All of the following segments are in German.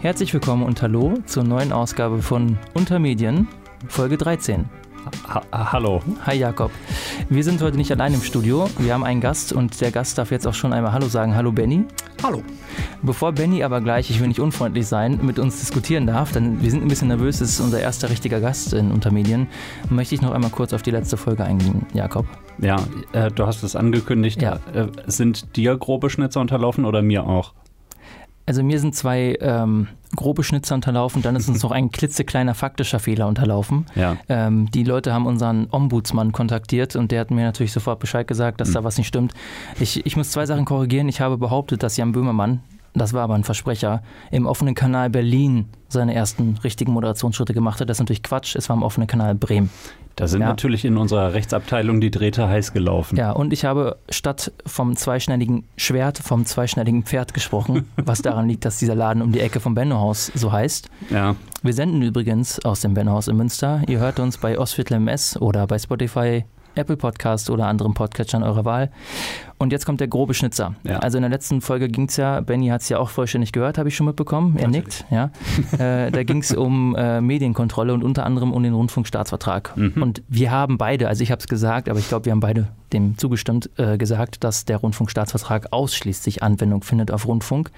Herzlich willkommen und hallo zur neuen Ausgabe von Untermedien, Folge 13. Ha hallo. Hi Jakob. Wir sind heute nicht allein im Studio. Wir haben einen Gast und der Gast darf jetzt auch schon einmal Hallo sagen. Hallo Benny. Hallo. Bevor Benny aber gleich, ich will nicht unfreundlich sein, mit uns diskutieren darf, denn wir sind ein bisschen nervös, es ist unser erster richtiger Gast in Untermedien, möchte ich noch einmal kurz auf die letzte Folge eingehen, Jakob. Ja, äh, du hast es angekündigt. Ja. Äh, sind dir grobe Schnitzer unterlaufen oder mir auch? Also mir sind zwei ähm, grobe Schnitzer unterlaufen, dann ist uns noch ein klitzekleiner faktischer Fehler unterlaufen. Ja. Ähm, die Leute haben unseren Ombudsmann kontaktiert und der hat mir natürlich sofort Bescheid gesagt, dass da was nicht stimmt. Ich, ich muss zwei Sachen korrigieren. Ich habe behauptet, dass Jan Böhmermann, das war aber ein Versprecher, im offenen Kanal Berlin seine ersten richtigen Moderationsschritte gemacht hat. Das ist natürlich Quatsch. Es war im offenen Kanal Bremen. Da sind Ja. natürlich in unserer Rechtsabteilung die Drähte heiß gelaufen. Ja, und ich habe statt vom zweischneidigen Schwert vom zweischneidigen Pferd gesprochen, was daran liegt, dass dieser Laden um die Ecke vom Benno-Haus so heißt. Ja. Wir senden übrigens aus dem Benno-Haus in Münster. Ihr hört uns bei Ostviertel MS oder bei Spotify, Apple Podcast oder anderen Podcatchern eurer Wahl. Und jetzt kommt der grobe Schnitzer. Ja. Also in der letzten Folge ging es ja, Benny hat es ja auch vollständig gehört, habe ich schon mitbekommen. Er nickt, ja. äh, da ging es um äh, Medienkontrolle und unter anderem um den Rundfunkstaatsvertrag. Mhm. Und wir haben beide, also ich habe es gesagt, aber ich glaube, wir haben beide dem zugestimmt, äh, gesagt, dass der Rundfunkstaatsvertrag ausschließlich Anwendung findet auf Rundfunk.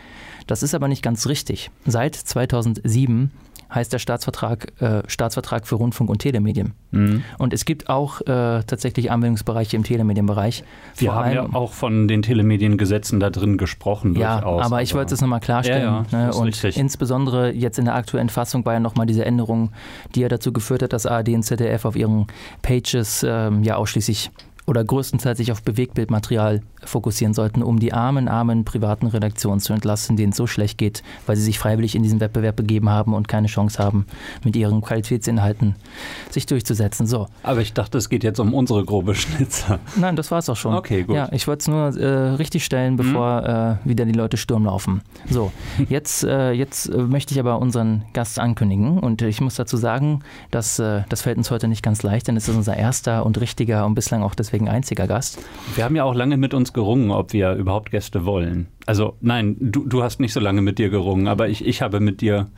Das ist aber nicht ganz richtig. Seit 2007 heißt der Staatsvertrag äh, Staatsvertrag für Rundfunk und Telemedien. Mhm. Und es gibt auch äh, tatsächlich Anwendungsbereiche im Telemedienbereich. Wir Vor haben ja allem- auch von den Telemediengesetzen da drin gesprochen. ja, durchaus, aber ich wollte es nochmal klarstellen. Ja, ja, ne? Und richtig. insbesondere jetzt in der aktuellen Fassung war ja nochmal diese Änderung, die ja dazu geführt hat, dass ARD und ZDF auf ihren Pages ähm, ja ausschließlich oder größtenteils sich auf Bewegtbildmaterial fokussieren sollten, um die armen, armen privaten Redaktionen zu entlasten, denen es so schlecht geht, weil sie sich freiwillig in diesen Wettbewerb begeben haben und keine Chance haben, mit ihren Qualitätsinhalten sich durchzusetzen. So, Aber ich dachte, es geht jetzt um unsere grobe Schnitzer. Nein, das war es auch schon. Okay, gut. Ja, ich wollte es nur äh, richtig stellen, bevor äh, wieder die Leute Sturm laufen. So, jetzt, äh, jetzt äh, möchte ich aber unseren Gast ankündigen und ich muss dazu sagen, dass äh, das fällt uns heute nicht ganz leicht, denn es ist unser erster und richtiger und bislang auch deswegen einziger Gast. Wir haben ja auch lange mit uns gerungen, ob wir überhaupt Gäste wollen. Also nein, du, du hast nicht so lange mit dir gerungen, aber ich, ich habe mit dir.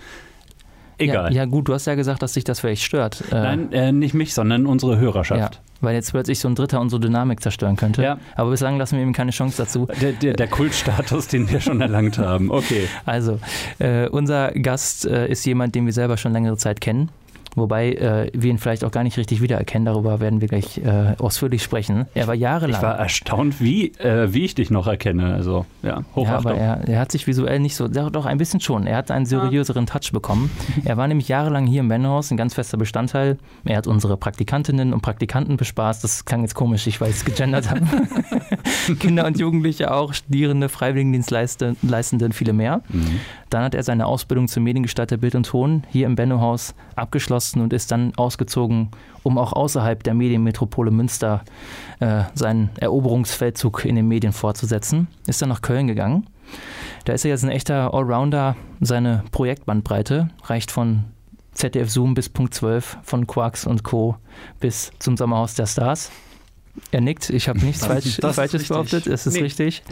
Egal. Ja, ja, gut, du hast ja gesagt, dass dich das vielleicht stört. Äh, Nein, äh, nicht mich, sondern unsere ja, Hörerschaft. weil jetzt plötzlich so ein Dritter unsere Dynamik zerstören könnte. Ja. Aber bislang lassen wir ihm keine Chance dazu. Der, der, der Kultstatus, den wir schon erlangt haben. Okay. Also, äh, unser Gast äh, ist jemand, den wir selber schon längere Zeit kennen. Wobei äh, wir ihn vielleicht auch gar nicht richtig wiedererkennen. Darüber werden wir gleich äh, ausführlich sprechen. Er war jahrelang. Ich war erstaunt, wie, äh, wie ich dich noch erkenne. Also, ja, ja, aber er, er hat sich visuell nicht so, doch, doch ein bisschen schon. Er hat einen seriöseren Touch bekommen. Er war nämlich jahrelang hier im Bennerhaus ein ganz fester Bestandteil. Er hat unsere Praktikantinnen und Praktikanten bespaßt. Das klang jetzt komisch, ich, es gegendert habe. Kinder und Jugendliche auch, Studierende, Freiwilligendienstleistende und viele mehr. Mhm. Dann hat er seine Ausbildung zum Mediengestalter Bild und Ton hier im Benno-Haus abgeschlossen und ist dann ausgezogen, um auch außerhalb der Medienmetropole Münster äh, seinen Eroberungsfeldzug in den Medien fortzusetzen. Ist dann nach Köln gegangen. Da ist er jetzt ein echter Allrounder. Seine Projektbandbreite reicht von ZDF Zoom bis Punkt 12, von Quarks und Co. bis zum Sommerhaus der Stars. Er nickt, ich habe nichts Das- falsch, Falsches behauptet, es ist Nee. richtig.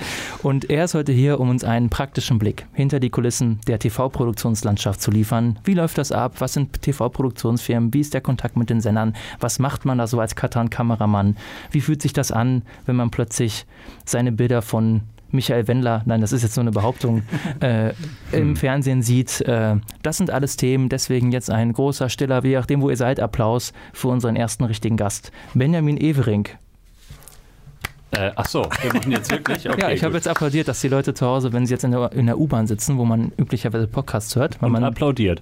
Und er ist heute hier, um uns einen praktischen Blick hinter die Kulissen der TV-Produktionslandschaft zu liefern. Wie läuft das ab? Was sind TV-Produktionsfirmen? Wie ist der Kontakt mit den Sendern? Was macht man da so als Katan-Kameramann? Wie fühlt sich das an, wenn man plötzlich seine Bilder von Michael Wendler, nein, das ist jetzt nur eine Behauptung, äh, im Fernsehen sieht. Äh, das sind alles Themen, deswegen jetzt ein großer, stiller, wie nachdem, wo ihr seid, Applaus für unseren ersten richtigen Gast, Benjamin Evering. Äh, ach so, wir machen jetzt wirklich? Okay, ja, ich habe jetzt applaudiert, dass die Leute zu Hause, wenn sie jetzt in der, in der U-Bahn sitzen, wo man üblicherweise Podcasts hört, weil Und man applaudiert.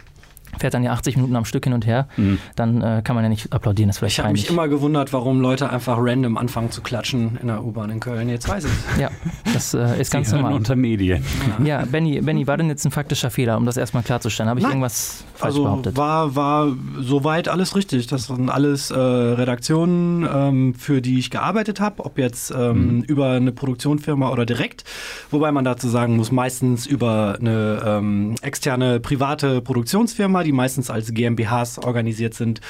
Fährt dann ja 80 Minuten am Stück hin und her, Mhm. dann äh, kann man ja nicht applaudieren, das ist vielleicht Ich habe mich immer gewundert, warum Leute einfach random anfangen zu klatschen in der U-Bahn in Köln. Jetzt weiß ich Ja, das äh, ist Sie ganz hören normal. unter Medien. Ja, Benny, Benny, war denn jetzt ein faktischer Fehler, um das erstmal klarzustellen? Habe ich Nein. irgendwas falsch Also behauptet? war, war soweit alles richtig. Das sind alles äh, Redaktionen, ähm, für die ich gearbeitet habe, ob jetzt ähm, über eine Produktionsfirma oder direkt. Wobei man dazu sagen muss, meistens über eine ähm, externe private Produktionsfirma, die meistens als GmbHs organisiert sind.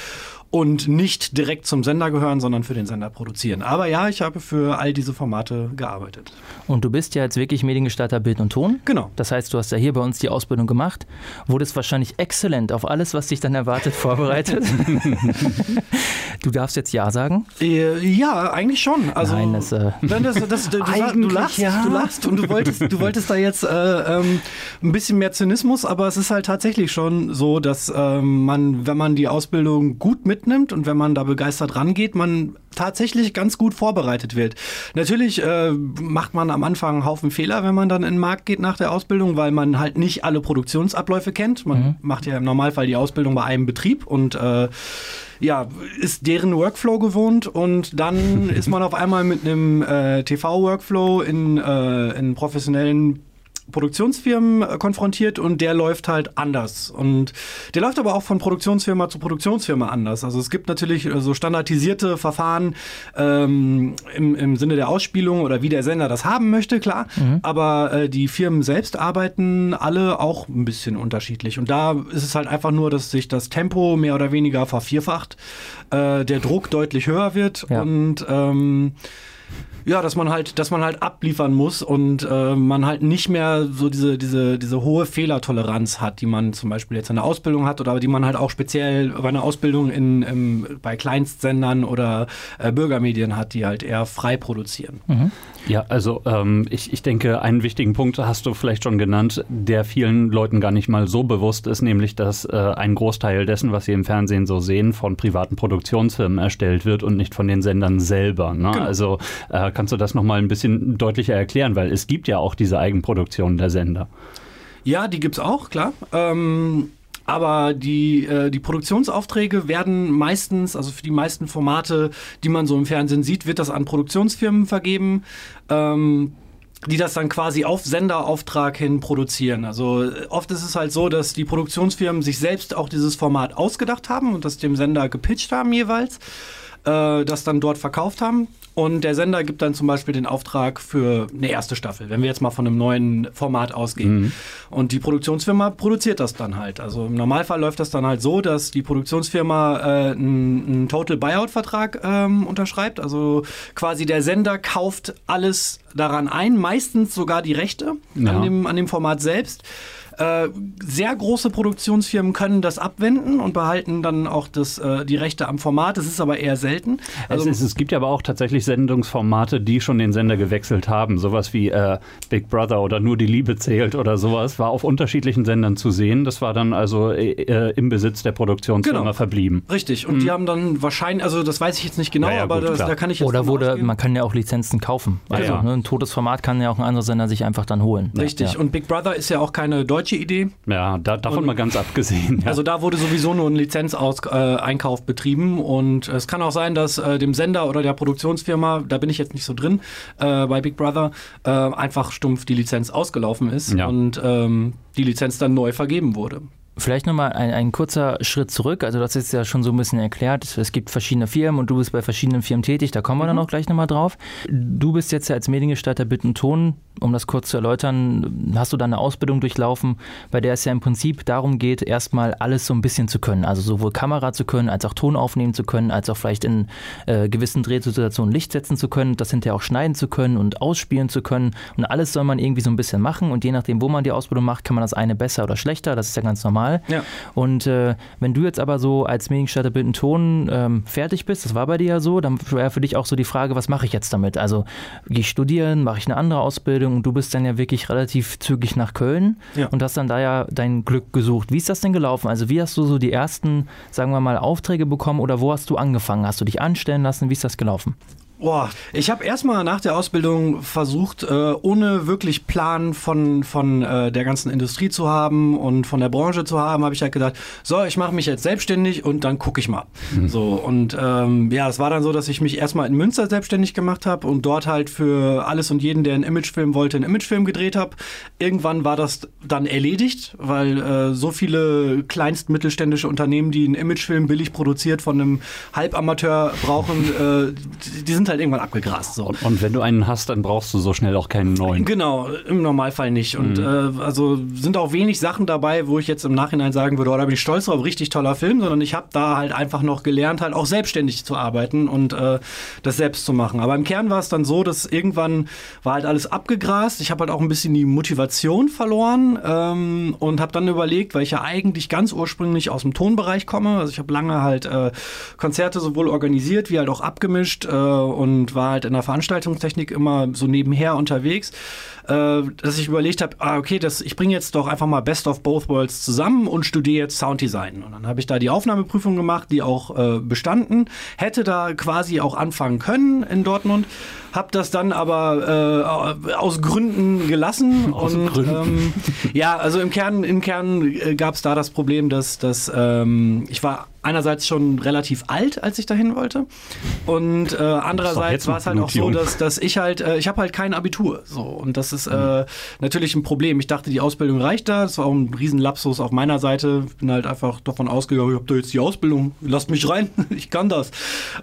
Und nicht direkt zum Sender gehören, sondern für den Sender produzieren. Aber ja, ich habe für all diese Formate gearbeitet. Und du bist ja jetzt wirklich Mediengestalter Bild und Ton. Genau. Das heißt, du hast ja hier bei uns die Ausbildung gemacht, wurdest wahrscheinlich exzellent auf alles, was dich dann erwartet, vorbereitet. du darfst jetzt Ja sagen? Äh, ja, eigentlich schon. Also, Nein, das, äh Nein, das, das, du, du, lachst, ja. du lachst und du wolltest, du wolltest da jetzt äh, ähm, ein bisschen mehr Zynismus, aber es ist halt tatsächlich schon so, dass ähm, man, wenn man die Ausbildung gut mitnimmt und wenn man da begeistert rangeht, man tatsächlich ganz gut vorbereitet wird. Natürlich äh, macht man am Anfang einen Haufen Fehler, wenn man dann in den Markt geht nach der Ausbildung, weil man halt nicht alle Produktionsabläufe kennt. Man mhm. macht ja im Normalfall die Ausbildung bei einem Betrieb und äh, ja, ist deren Workflow gewohnt und dann ist man auf einmal mit einem äh, TV-Workflow in, äh, in professionellen Produktionsfirmen äh, konfrontiert und der läuft halt anders. Und der läuft aber auch von Produktionsfirma zu Produktionsfirma anders. Also es gibt natürlich äh, so standardisierte Verfahren ähm, im, im Sinne der Ausspielung oder wie der Sender das haben möchte, klar. Mhm. Aber äh, die Firmen selbst arbeiten alle auch ein bisschen unterschiedlich. Und da ist es halt einfach nur, dass sich das Tempo mehr oder weniger vervierfacht, äh, der Druck deutlich höher wird ja. und ähm, ja, dass man halt, dass man halt abliefern muss und äh, man halt nicht mehr so diese, diese, diese hohe Fehlertoleranz hat, die man zum Beispiel jetzt in der Ausbildung hat oder die man halt auch speziell bei einer Ausbildung in, im, bei Kleinstsendern oder äh, Bürgermedien hat, die halt eher frei produzieren. Mhm. Ja, also ähm, ich, ich denke, einen wichtigen Punkt hast du vielleicht schon genannt, der vielen Leuten gar nicht mal so bewusst ist, nämlich dass äh, ein Großteil dessen, was sie im Fernsehen so sehen, von privaten Produktionsfirmen erstellt wird und nicht von den Sendern selber. Ne? Genau. Also äh, kannst du das nochmal ein bisschen deutlicher erklären, weil es gibt ja auch diese Eigenproduktion der Sender. Ja, die gibt es auch, klar. Ähm aber die, äh, die Produktionsaufträge werden meistens, also für die meisten Formate, die man so im Fernsehen sieht, wird das an Produktionsfirmen vergeben. Ähm, die das dann quasi auf Senderauftrag hin produzieren. Also äh, oft ist es halt so, dass die Produktionsfirmen sich selbst auch dieses Format ausgedacht haben und das dem Sender gepitcht haben jeweils, äh, das dann dort verkauft haben. Und der Sender gibt dann zum Beispiel den Auftrag für eine erste Staffel, wenn wir jetzt mal von einem neuen Format ausgehen. Mhm. Und die Produktionsfirma produziert das dann halt. Also im Normalfall läuft das dann halt so, dass die Produktionsfirma äh, einen, Total Buyout-Vertrag ähm, unterschreibt. Also quasi der Sender kauft alles daran ein, meistens sogar die Rechte ja. an, dem, an dem Format selbst. Äh, sehr große Produktionsfirmen können das abwenden und behalten dann auch das, äh, die Rechte am Format. Das ist aber eher selten. Also es, ist, es, gibt ja aber auch tatsächlich Sendungsformate, die schon den Sender gewechselt haben. Sowas wie äh, Big Brother oder Nur die Liebe zählt oder sowas war auf unterschiedlichen Sendern zu sehen. Das war dann also äh, äh, im Besitz der Produktionsfirma genau. verblieben. Richtig. Und mhm. die haben dann wahrscheinlich, also das weiß ich jetzt nicht genau, ja, ja, aber gut, das, da kann ich jetzt Oder wurde, man kann ja auch Lizenzen kaufen. Also ja. ne, ein totes Format kann ja auch ein anderer Sender sich einfach dann holen. Richtig. Und Big Brother ist ja auch keine deutsche deutsche Idee. Ja, da, davon und, mal ganz abgesehen. Ja. Also da wurde sowieso nur ein Lizenzeinkauf äh, betrieben und es kann auch sein, dass äh, dem Sender oder der Produktionsfirma, da bin ich jetzt nicht so drin, äh, bei Big Brother, äh, einfach stumpf die Lizenz ausgelaufen ist ja. und ähm, die Lizenz dann neu vergeben wurde. Vielleicht nochmal ein, ein kurzer Schritt zurück. Also, das ist ja schon so ein bisschen erklärt. Es gibt verschiedene Firmen und du bist bei verschiedenen Firmen tätig. Da kommen wir mhm. dann auch gleich nochmal drauf. Du bist jetzt ja als Mediengestalter Bitten Ton, um das kurz zu erläutern, hast du da eine Ausbildung durchlaufen, bei der es ja im Prinzip darum geht, erstmal alles so ein bisschen zu können. Also sowohl Kamera zu können, als auch Ton aufnehmen zu können, als auch vielleicht in äh, gewissen Drehsituationen Licht setzen zu können, das hinterher auch schneiden zu können und ausspielen zu können. Und alles soll man irgendwie so ein bisschen machen. Und je nachdem, wo man die Ausbildung macht, kann man das eine besser oder schlechter. Das ist ja ganz normal normal. Ja. Und äh, wenn du jetzt aber so als Mediengestalter Bild und Ton ähm, fertig bist, das war bei dir ja so, dann wäre für dich auch so die Frage, was mache ich jetzt damit? Also gehe ich studieren, mache ich eine andere Ausbildung und du bist dann ja wirklich relativ zügig nach Köln ja. und hast dann da ja dein Glück gesucht. Wie ist das denn gelaufen? Also wie hast du so die ersten, sagen wir mal, Aufträge bekommen oder wo hast du angefangen? Hast du dich anstellen lassen? Wie ist das gelaufen? Boah, ich habe erstmal nach der Ausbildung versucht, äh, ohne wirklich Plan von, von äh, der ganzen Industrie zu haben und von der Branche zu haben, habe ich halt gedacht, so, ich mache mich jetzt selbstständig und dann gucke ich mal. Mhm. So, und ähm, ja, es war dann so, dass ich mich erstmal in Münster selbstständig gemacht habe und dort halt für alles und jeden, der einen Imagefilm wollte, einen Imagefilm gedreht habe. Irgendwann war das dann erledigt, weil äh, so viele kleinst mittelständische Unternehmen, die einen Imagefilm billig produziert von einem Halbamateur brauchen, äh, die sind halt irgendwann abgegrast. So. Und, und, wenn du einen hast, dann brauchst du so schnell auch keinen neuen. Genau, im Normalfall nicht. Und mhm. äh, also sind auch wenig Sachen dabei, wo ich jetzt im Nachhinein sagen würde, oh, da bin ich stolz drauf, richtig toller Film, sondern ich habe da halt einfach noch gelernt, halt auch selbstständig zu arbeiten und äh, das selbst zu machen. Aber im Kern war es dann so, dass irgendwann war halt alles abgegrast. Ich habe halt auch ein bisschen die Motivation verloren ähm, und habe dann überlegt, weil ich ja eigentlich ganz ursprünglich aus dem Tonbereich komme. Also ich habe lange halt äh, Konzerte sowohl organisiert wie halt auch abgemischt äh, und war halt in der Veranstaltungstechnik immer so nebenher unterwegs äh, dass ich überlegt habe, ah, okay, das, ich bringe jetzt doch einfach mal Best of Both Worlds zusammen und studiere jetzt Sounddesign. Und dann habe ich da die Aufnahmeprüfung gemacht, die auch äh, bestanden. Hätte da quasi auch anfangen können in Dortmund, habe das dann aber äh, aus Gründen gelassen. Aus und Gründen. Ähm, ja, also im Kern, im Kern äh, gab es da das Problem, dass, dass ähm, ich war einerseits schon relativ alt, als ich dahin wollte. Und äh, andererseits war es halt auch so, dass, dass ich halt, äh, ich habe halt kein Abitur. So. Und das ist äh, natürlich ein Problem. Ich dachte, die Ausbildung reicht da. Das war auch ein Riesenlapsus auf meiner Seite. Ich bin halt einfach davon ausgegangen, ich habe da jetzt die Ausbildung, lasst mich rein, ich kann das.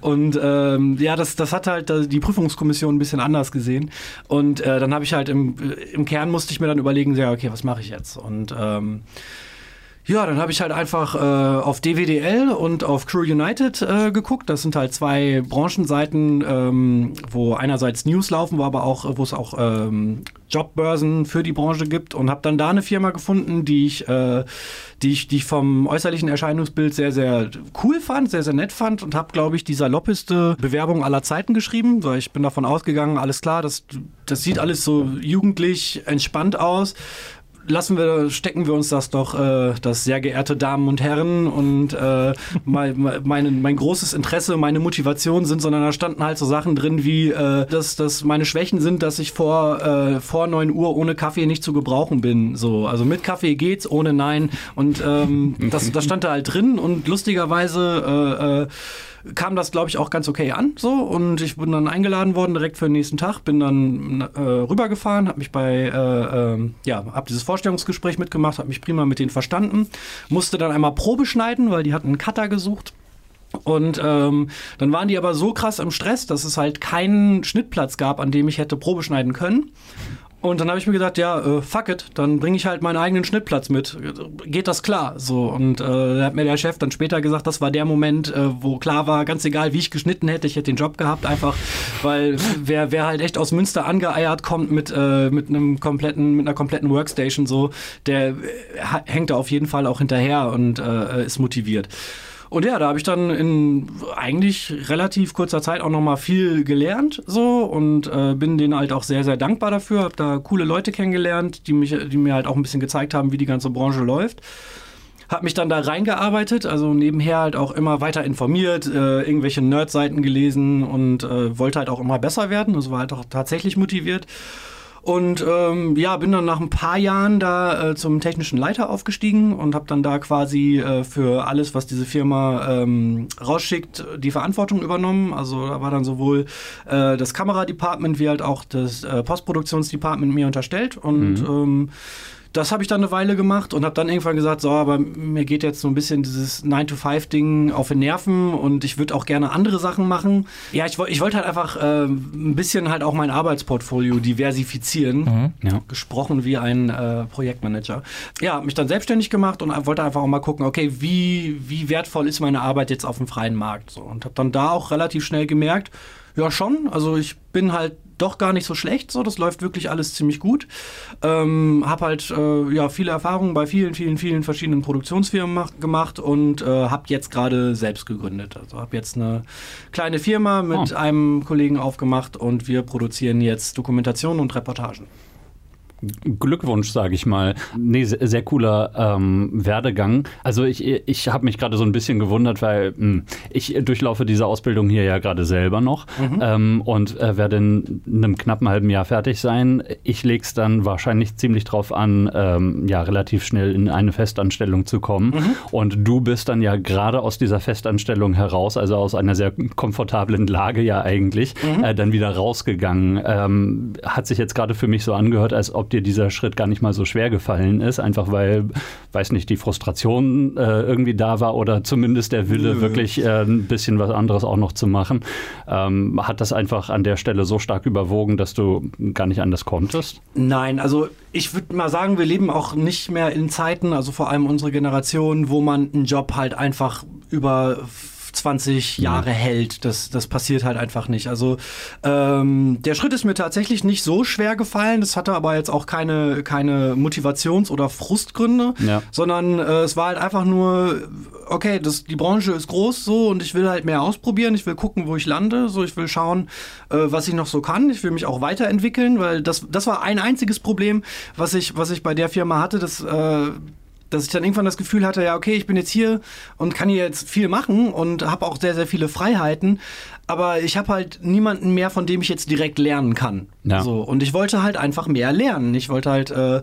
Und ähm, ja, das, das hat halt die Prüfungskommission ein bisschen anders gesehen. Und äh, dann habe ich halt im, im Kern musste ich mir dann überlegen, ja, okay, was mache ich jetzt? Und ähm, ja, dann habe ich halt einfach äh, auf DWDL und auf Crew United äh, geguckt. Das sind halt zwei Branchenseiten, ähm, wo einerseits News laufen, wo aber auch, wo es auch ähm, Jobbörsen für die Branche gibt und habe dann da eine Firma gefunden, die ich, äh, die ich, die ich vom äußerlichen Erscheinungsbild sehr, sehr cool fand, sehr, sehr nett fand und habe, glaube ich, die saloppeste Bewerbung aller Zeiten geschrieben. So, ich bin davon ausgegangen, alles klar, das, das sieht alles so jugendlich entspannt aus lassen wir, stecken wir uns das doch, äh, das sehr geehrte Damen und Herren und äh, mein, mein, mein großes Interesse, meine Motivation sind, sondern da standen halt so Sachen drin wie, äh, dass, dass meine Schwächen sind, dass ich vor, äh, vor 9 Uhr ohne Kaffee nicht zu gebrauchen bin. So, also mit Kaffee geht's, ohne Nein. Und ähm, das, das stand da halt drin und lustigerweise äh, äh, kam das, glaube ich, auch ganz okay an. So und ich bin dann eingeladen worden direkt für den nächsten Tag, bin dann äh, rübergefahren, habe mich bei, äh, äh, ja, habe dieses Vorstellungsgespräch mitgemacht, habe mich prima mit denen verstanden, musste dann einmal Probe schneiden, weil die hatten einen Cutter gesucht. Und ähm, dann waren die aber so krass im Stress, dass es halt keinen Schnittplatz gab, an dem ich hätte Probe schneiden können. Und dann habe ich mir gedacht, ja, äh, fuck it, dann bringe ich halt meinen eigenen Schnittplatz mit. Geht das klar? So und äh, da hat mir der Chef dann später gesagt, das war der Moment, äh, wo klar war, ganz egal, wie ich geschnitten hätte, ich hätte den Job gehabt, einfach, weil wer, wer halt echt aus Münster angeeiert kommt mit äh, mit einem kompletten mit einer kompletten Workstation so, der äh, hängt da auf jeden Fall auch hinterher und äh, ist motiviert. Und ja, da habe ich dann in eigentlich relativ kurzer Zeit auch nochmal viel gelernt so und äh, bin denen halt auch sehr, sehr dankbar dafür. Habe da coole Leute kennengelernt, die, mich, die mir halt auch ein bisschen gezeigt haben, wie die ganze Branche läuft. Habe mich dann da reingearbeitet, also nebenher halt auch immer weiter informiert, äh, irgendwelche Nerd-Seiten gelesen und äh, wollte halt auch immer besser werden. Also war halt auch tatsächlich motiviert. Und ähm, ja, bin dann nach ein paar Jahren da äh, zum technischen Leiter aufgestiegen und habe dann da quasi äh, für alles, was diese Firma ähm, rausschickt, die Verantwortung übernommen. Also da war dann sowohl äh, das Kameradepartment wie halt auch das äh, Postproduktionsdepartment mir unterstellt. Und mhm. ähm, das habe ich dann eine Weile gemacht und habe dann irgendwann gesagt, so, aber mir geht jetzt so ein bisschen dieses 9-to-5-Ding auf den Nerven und ich würde auch gerne andere Sachen machen. Ja, ich, ich wollte halt einfach äh, ein bisschen halt auch mein Arbeitsportfolio diversifizieren. Mhm, ja. Gesprochen wie ein äh, Projektmanager. Ja, habe mich dann selbstständig gemacht und wollte einfach auch mal gucken, okay, wie, wie wertvoll ist meine Arbeit jetzt auf dem freien Markt? So, und habe dann da auch relativ schnell gemerkt, ja schon, also ich bin halt doch gar nicht so schlecht. So, das läuft wirklich alles ziemlich gut. Ähm, habe halt äh, ja viele Erfahrungen bei vielen, vielen, vielen verschiedenen Produktionsfirmen gemacht und äh, habe jetzt gerade selbst gegründet. Also habe jetzt eine kleine Firma mit oh. einem Kollegen aufgemacht und wir produzieren jetzt Dokumentationen und Reportagen. Glückwunsch, sage ich mal. Nee, sehr, sehr cooler ähm, Werdegang. Also ich, ich habe mich gerade so ein bisschen gewundert, weil mh, hm, ich durchlaufe diese Ausbildung hier ja gerade selber noch mhm. ähm, und äh, werde in einem knappen halben Jahr fertig sein. Ich lege es dann wahrscheinlich ziemlich drauf an, ähm, ja, relativ schnell in eine Festanstellung zu kommen. Mhm. Und du bist dann ja gerade aus dieser Festanstellung heraus, also aus einer sehr komfortablen Lage ja eigentlich, mhm. äh, dann wieder rausgegangen. Ähm, hat sich jetzt gerade für mich so angehört, als ob ob dir dieser Schritt gar nicht mal so schwer gefallen ist, einfach weil, weiß nicht, die Frustration äh, irgendwie da war oder zumindest der Wille, Nö. wirklich äh, ein bisschen was anderes auch noch zu machen. Ähm, hat das einfach an der Stelle so stark überwogen, dass du gar nicht anders konntest? Nein, also ich würde mal sagen, wir leben auch nicht mehr in Zeiten, also vor allem unsere Generation, wo man einen Job halt einfach über 20 Jahre hält. Das, das passiert halt einfach nicht. Also ähm, der Schritt ist mir tatsächlich nicht so schwer gefallen. Das hatte aber jetzt auch keine, keine Motivations- oder Frustgründe, ja. sondern äh, es war halt einfach nur, okay, das, die Branche ist groß so und ich will halt mehr ausprobieren. Ich will gucken, wo ich lande. So, ich will schauen, äh, was ich noch so kann. Ich will mich auch weiterentwickeln, weil das, das war ein einziges Problem, was ich, was ich bei der Firma hatte. Das äh, dass ich dann irgendwann das Gefühl hatte, ja, okay, ich bin jetzt hier und kann hier jetzt viel machen und habe auch sehr, sehr viele Freiheiten, aber ich habe halt niemanden mehr, von dem ich jetzt direkt lernen kann. Ja. So, und ich wollte halt einfach mehr lernen. Ich wollte halt äh,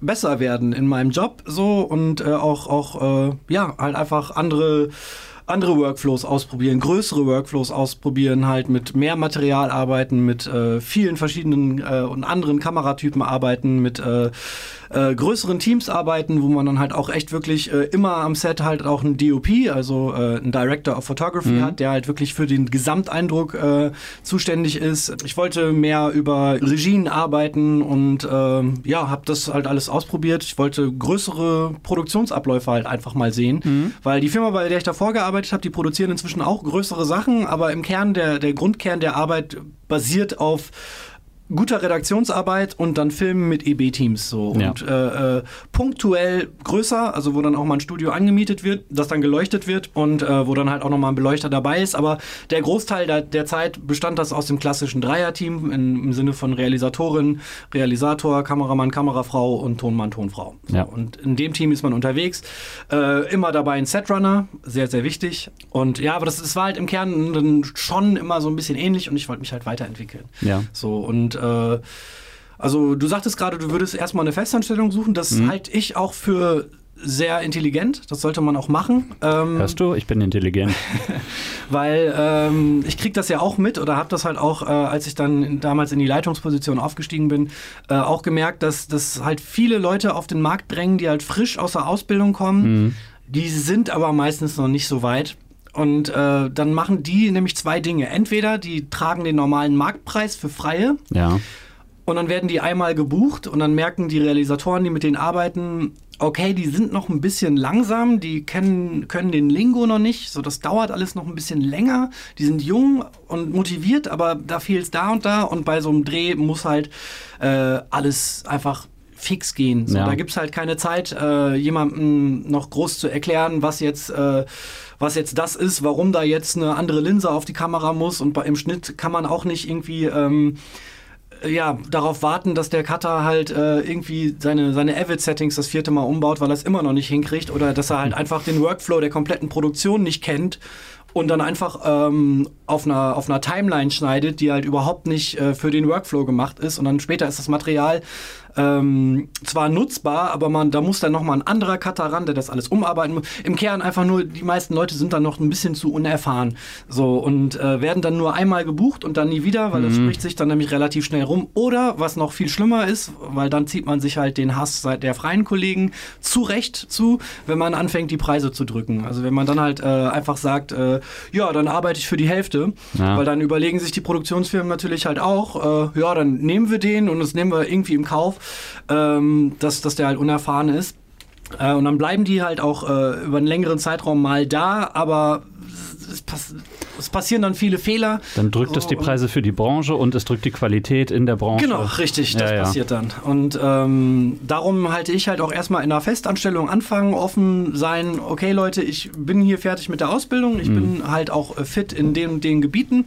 besser werden in meinem Job so und äh, auch, auch äh, ja, halt einfach andere andere Workflows ausprobieren, größere Workflows ausprobieren, halt mit mehr Material arbeiten, mit äh, vielen verschiedenen äh, und anderen Kameratypen arbeiten, mit äh, äh, größeren Teams arbeiten, wo man dann halt auch echt wirklich äh, immer am Set halt auch einen DOP, also äh, einen Director of Photography mhm. hat, der halt wirklich für den Gesamteindruck äh, zuständig ist. Ich wollte mehr über Regien arbeiten und ähm, ja, habe das halt alles ausprobiert. Ich wollte größere Produktionsabläufe halt einfach mal sehen, mhm. weil die Firma, bei der ich davor gearbeitet habe, die produzieren inzwischen auch größere Sachen, aber im Kern der, der Grundkern der Arbeit basiert auf guter Redaktionsarbeit und dann Filmen mit EB-Teams so ja. und äh, äh, punktuell größer, also wo dann auch mal ein Studio angemietet wird, das dann geleuchtet wird und äh, wo dann halt auch nochmal ein Beleuchter dabei ist. Aber der Großteil der, der Zeit bestand das aus dem klassischen Dreierteam im Sinne von Realisatorin, Realisator, Kameramann, Kamerafrau und Tonmann, Tonfrau. So. Ja. Und in dem Team ist man unterwegs. Äh, immer dabei ein Setrunner, sehr, sehr wichtig. Und ja, aber das, das war halt im Kern schon immer so ein bisschen ähnlich und ich wollte mich halt weiterentwickeln. Ja. So und äh, also du sagtest gerade, du würdest erstmal eine Festanstellung suchen. Das mhm. halte ich auch für sehr intelligent. Das sollte man auch machen. Ähm, Hörst du? Ich bin intelligent. weil ähm, ich kriege das ja auch mit oder habe das halt auch, äh, als ich dann damals in die Leitungsposition aufgestiegen bin, äh, auch gemerkt, dass, dass halt viele Leute auf den Markt drängen, die halt frisch aus der Ausbildung kommen. Mhm. Die sind aber meistens noch nicht so weit. Und äh, dann machen die nämlich zwei Dinge. Entweder die tragen den normalen Marktpreis für Freie. Ja. Und dann werden die einmal gebucht und dann merken die Realisatoren, die mit denen arbeiten, okay, die sind noch ein bisschen langsam, die kennen, können den Lingo noch nicht, so das dauert alles noch ein bisschen länger. Die sind jung und motiviert, aber da fehlt es da und da und bei so einem Dreh muss halt äh, alles einfach fix gehen. So, ja. Da gibt es halt keine Zeit, äh, jemandem noch groß zu erklären, was jetzt, äh, was jetzt das ist, warum da jetzt eine andere Linse auf die Kamera muss. Und bei, im Schnitt kann man auch nicht irgendwie ähm, ja, darauf warten, dass der Cutter halt äh, irgendwie seine, seine Avid-Settings das vierte Mal umbaut, weil er es immer noch nicht hinkriegt oder dass er halt einfach den Workflow der kompletten Produktion nicht kennt und dann einfach ähm, auf, einer, auf einer Timeline schneidet, die halt überhaupt nicht äh, für den Workflow gemacht ist und dann später ist das Material ähm, zwar nutzbar, aber man, da muss dann nochmal ein anderer Cutter ran, der das alles umarbeiten muss. Im Kern einfach nur, die meisten Leute sind dann noch ein bisschen zu unerfahren. So, und äh, werden dann nur einmal gebucht und dann nie wieder, weil mhm. das spricht sich dann nämlich relativ schnell rum. Oder, was noch viel schlimmer ist, weil dann zieht man sich halt den Hass seit der freien Kollegen zu Recht zu, wenn man anfängt, die Preise zu drücken. Also wenn man dann halt äh, einfach sagt, äh, ja, dann arbeite ich für die Hälfte, ja. weil dann überlegen sich die Produktionsfirmen natürlich halt auch, äh, ja, dann nehmen wir den und das nehmen wir irgendwie im Kauf ähm, dass, dass der halt unerfahren ist. Äh, und dann bleiben die halt auch äh, über einen längeren Zeitraum mal da, aber es, pass es, passieren dann viele Fehler. Dann drückt es die Preise für die Branche und es drückt die Qualität in der Branche. Genau, richtig, das ja, passiert dann. Und ähm, darum halte ich halt auch erstmal in einer Festanstellung anfangen, offen sein, okay Leute, ich bin hier fertig mit der Ausbildung, ich mhm. bin halt auch fit in den, den Gebieten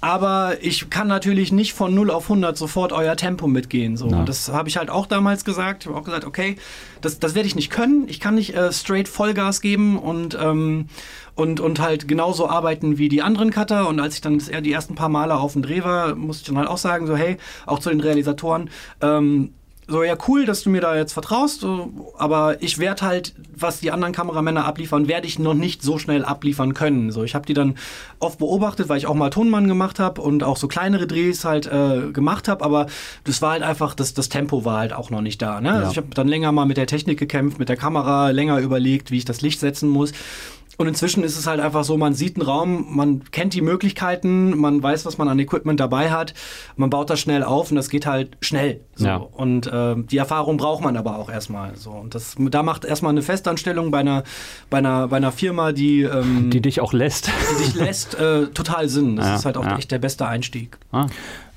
aber ich kann natürlich nicht von 0 auf 100 sofort euer Tempo mitgehen. So. Das habe ich halt auch damals gesagt. Ich habe auch gesagt, okay, das, das werde ich nicht können. Ich kann nicht äh, straight Vollgas geben und, ähm, und, und halt genauso arbeiten wie die anderen Cutter. Und als ich dann die ersten paar Male auf dem Dreh war, musste ich dann halt auch sagen, so hey, auch zu den Realisatoren, ähm, so, ja, cool, dass du mir da jetzt vertraust, aber ich werde halt, was die anderen Kameramänner abliefern, werde ich noch nicht so schnell abliefern können. So, ich habe die dann oft beobachtet, weil ich auch mal Tonmann gemacht habe und auch so kleinere Drehs halt äh, gemacht habe, aber das war halt einfach, das, das Tempo war halt auch noch nicht da. Ne? Also ja. Also ich habe dann länger mal mit der Technik gekämpft, mit der Kamera, länger überlegt, wie ich das Licht setzen muss. Und inzwischen ist es halt einfach so, man sieht einen Raum, man kennt die Möglichkeiten, man weiß, was man an Equipment dabei hat, man baut das schnell auf und das geht halt schnell. So. Ja. Und äh, die Erfahrung braucht man aber auch erstmal. So. Und das, da macht erstmal eine Festanstellung bei einer, bei einer, bei einer Firma, die ähm, die dich auch lässt. Die dich lässt, äh, total Sinn. Das ja, ist halt auch ja. echt der beste Einstieg. Ah.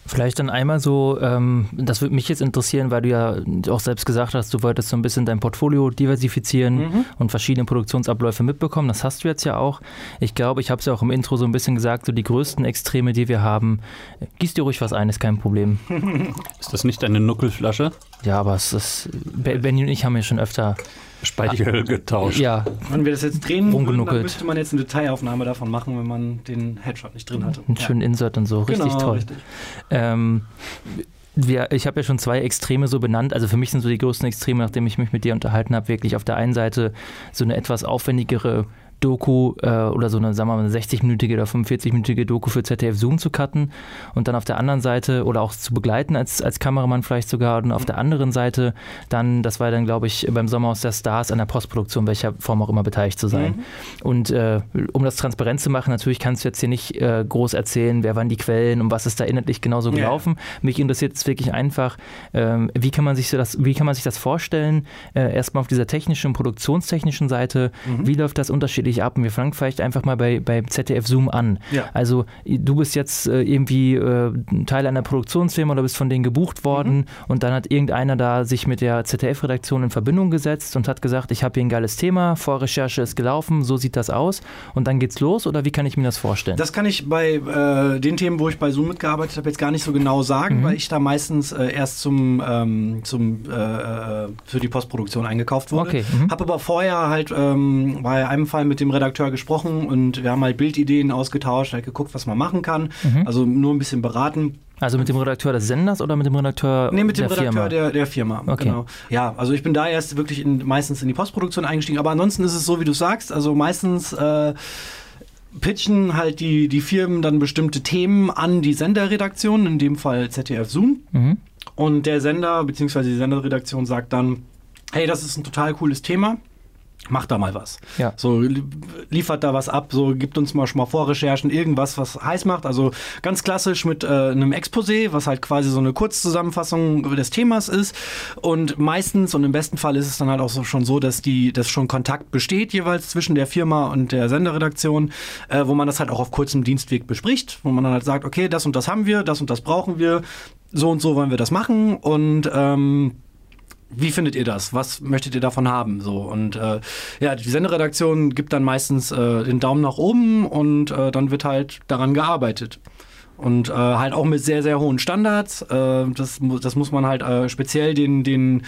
Vielleicht dann einmal so, ähm, das würde mich jetzt interessieren, weil du ja auch selbst gesagt hast, du wolltest so ein bisschen dein Portfolio diversifizieren mhm. und verschiedene Produktionsabläufe mitbekommen. Das hast du jetzt ja auch. Ich glaube, ich habe es ja auch im Intro so ein bisschen gesagt, so die größten Extreme, die wir haben. Gieß dir ruhig was ein, ist kein Problem. ist das nicht deine Nuckelflasche? Ja, aber es ist, Benny und ich haben ja schon öfter Speichel getauscht. Ja. Wenn wir das jetzt drehen würden, dann müsste man jetzt eine Detailaufnahme davon machen, wenn man den Headshot nicht drin hatte. Einen ja. schönen Insert und so, richtig genau, toll. Richtig. Ähm, wir, ich habe ja schon zwei Extreme so benannt. Also für mich sind so die größten Extreme, nachdem ich mich mit dir unterhalten habe, wirklich auf der einen Seite so eine etwas aufwendigere Doku äh, oder so eine, sagen wir mal, eine 60-minütige oder 45-minütige Doku für ZDF Zoom zu cutten und dann auf der anderen Seite oder auch zu begleiten als, als Kameramann vielleicht sogar und auf der anderen Seite dann, das war dann glaube ich beim Sommerhaus der Stars an der Postproduktion, welcher Form auch immer beteiligt zu sein. Mhm. Und äh, um das transparent zu machen, natürlich kannst du jetzt hier nicht äh, groß erzählen, wer waren die Quellen und was ist da inhaltlich genauso gelaufen. Ja. Mich interessiert es wirklich einfach, ähm, wie kann man sich das, wie kann man sich das vorstellen? Äh, erstmal auf dieser technischen produktionstechnischen Seite, mhm. wie läuft das unterschiedlich unterschiedlich ab. Und wir fangen vielleicht einfach mal bei, bei ZDF Zoom an. Ja. Also du bist jetzt äh, irgendwie äh, Teil einer Produktionsfirma oder bist von denen gebucht worden mhm. und dann hat irgendeiner da sich mit der ZDF-Redaktion in Verbindung gesetzt und hat gesagt, ich habe hier ein geiles Thema, Vorrecherche ist gelaufen, so sieht das aus und dann geht's los oder wie kann ich mir das vorstellen? Das kann ich bei äh, den Themen, wo ich bei Zoom mitgearbeitet habe, jetzt gar nicht so genau sagen, mhm. weil ich da meistens äh, erst zum, ähm, zum äh, äh, für die Postproduktion eingekauft wurde. Okay. Mhm. Habe aber vorher halt ähm, bei einem Fall mit dem Redakteur gesprochen und wir haben halt Bildideen ausgetauscht, halt geguckt, was man machen kann. Mhm. Also nur ein bisschen beraten. Also mit dem Redakteur des Senders oder mit dem Redakteur Nee, mit dem Redakteur Firma? Der, der Firma. Okay. Genau. Ja, also ich bin da erst wirklich in, meistens in die Postproduktion eingestiegen, aber ansonsten ist es so, wie du sagst, also meistens äh, pitchen halt die, die Firmen dann bestimmte Themen an die Senderredaktion, in dem Fall ZDF Zoom. Mhm. Und der Sender bzw. die Senderredaktion sagt dann, hey, das ist ein total cooles Thema macht da mal was. Ja. So liefert da was ab, so gibt uns mal schon mal Vorrecherchen, irgendwas, was heiß macht. Also ganz klassisch mit äh, einem Exposé, was halt quasi so eine Kurzzusammenfassung des Themas ist. Und meistens und im besten Fall ist es dann halt auch so, schon so, dass die, dass schon Kontakt besteht jeweils zwischen der Firma und der Senderredaktion, äh, wo man das halt auch auf kurzem Dienstweg bespricht, wo man dann halt sagt, okay, das und das haben wir, das und das brauchen wir, so und so wollen wir das machen und ähm, wie findet ihr das? Was möchtet ihr davon haben? So und äh, ja, die Senderedaktion gibt dann meistens äh, den Daumen nach oben und äh, dann wird halt daran gearbeitet. Und äh, halt auch mit sehr, sehr hohen Standards. Äh, das, das muss man halt äh, speziell den, den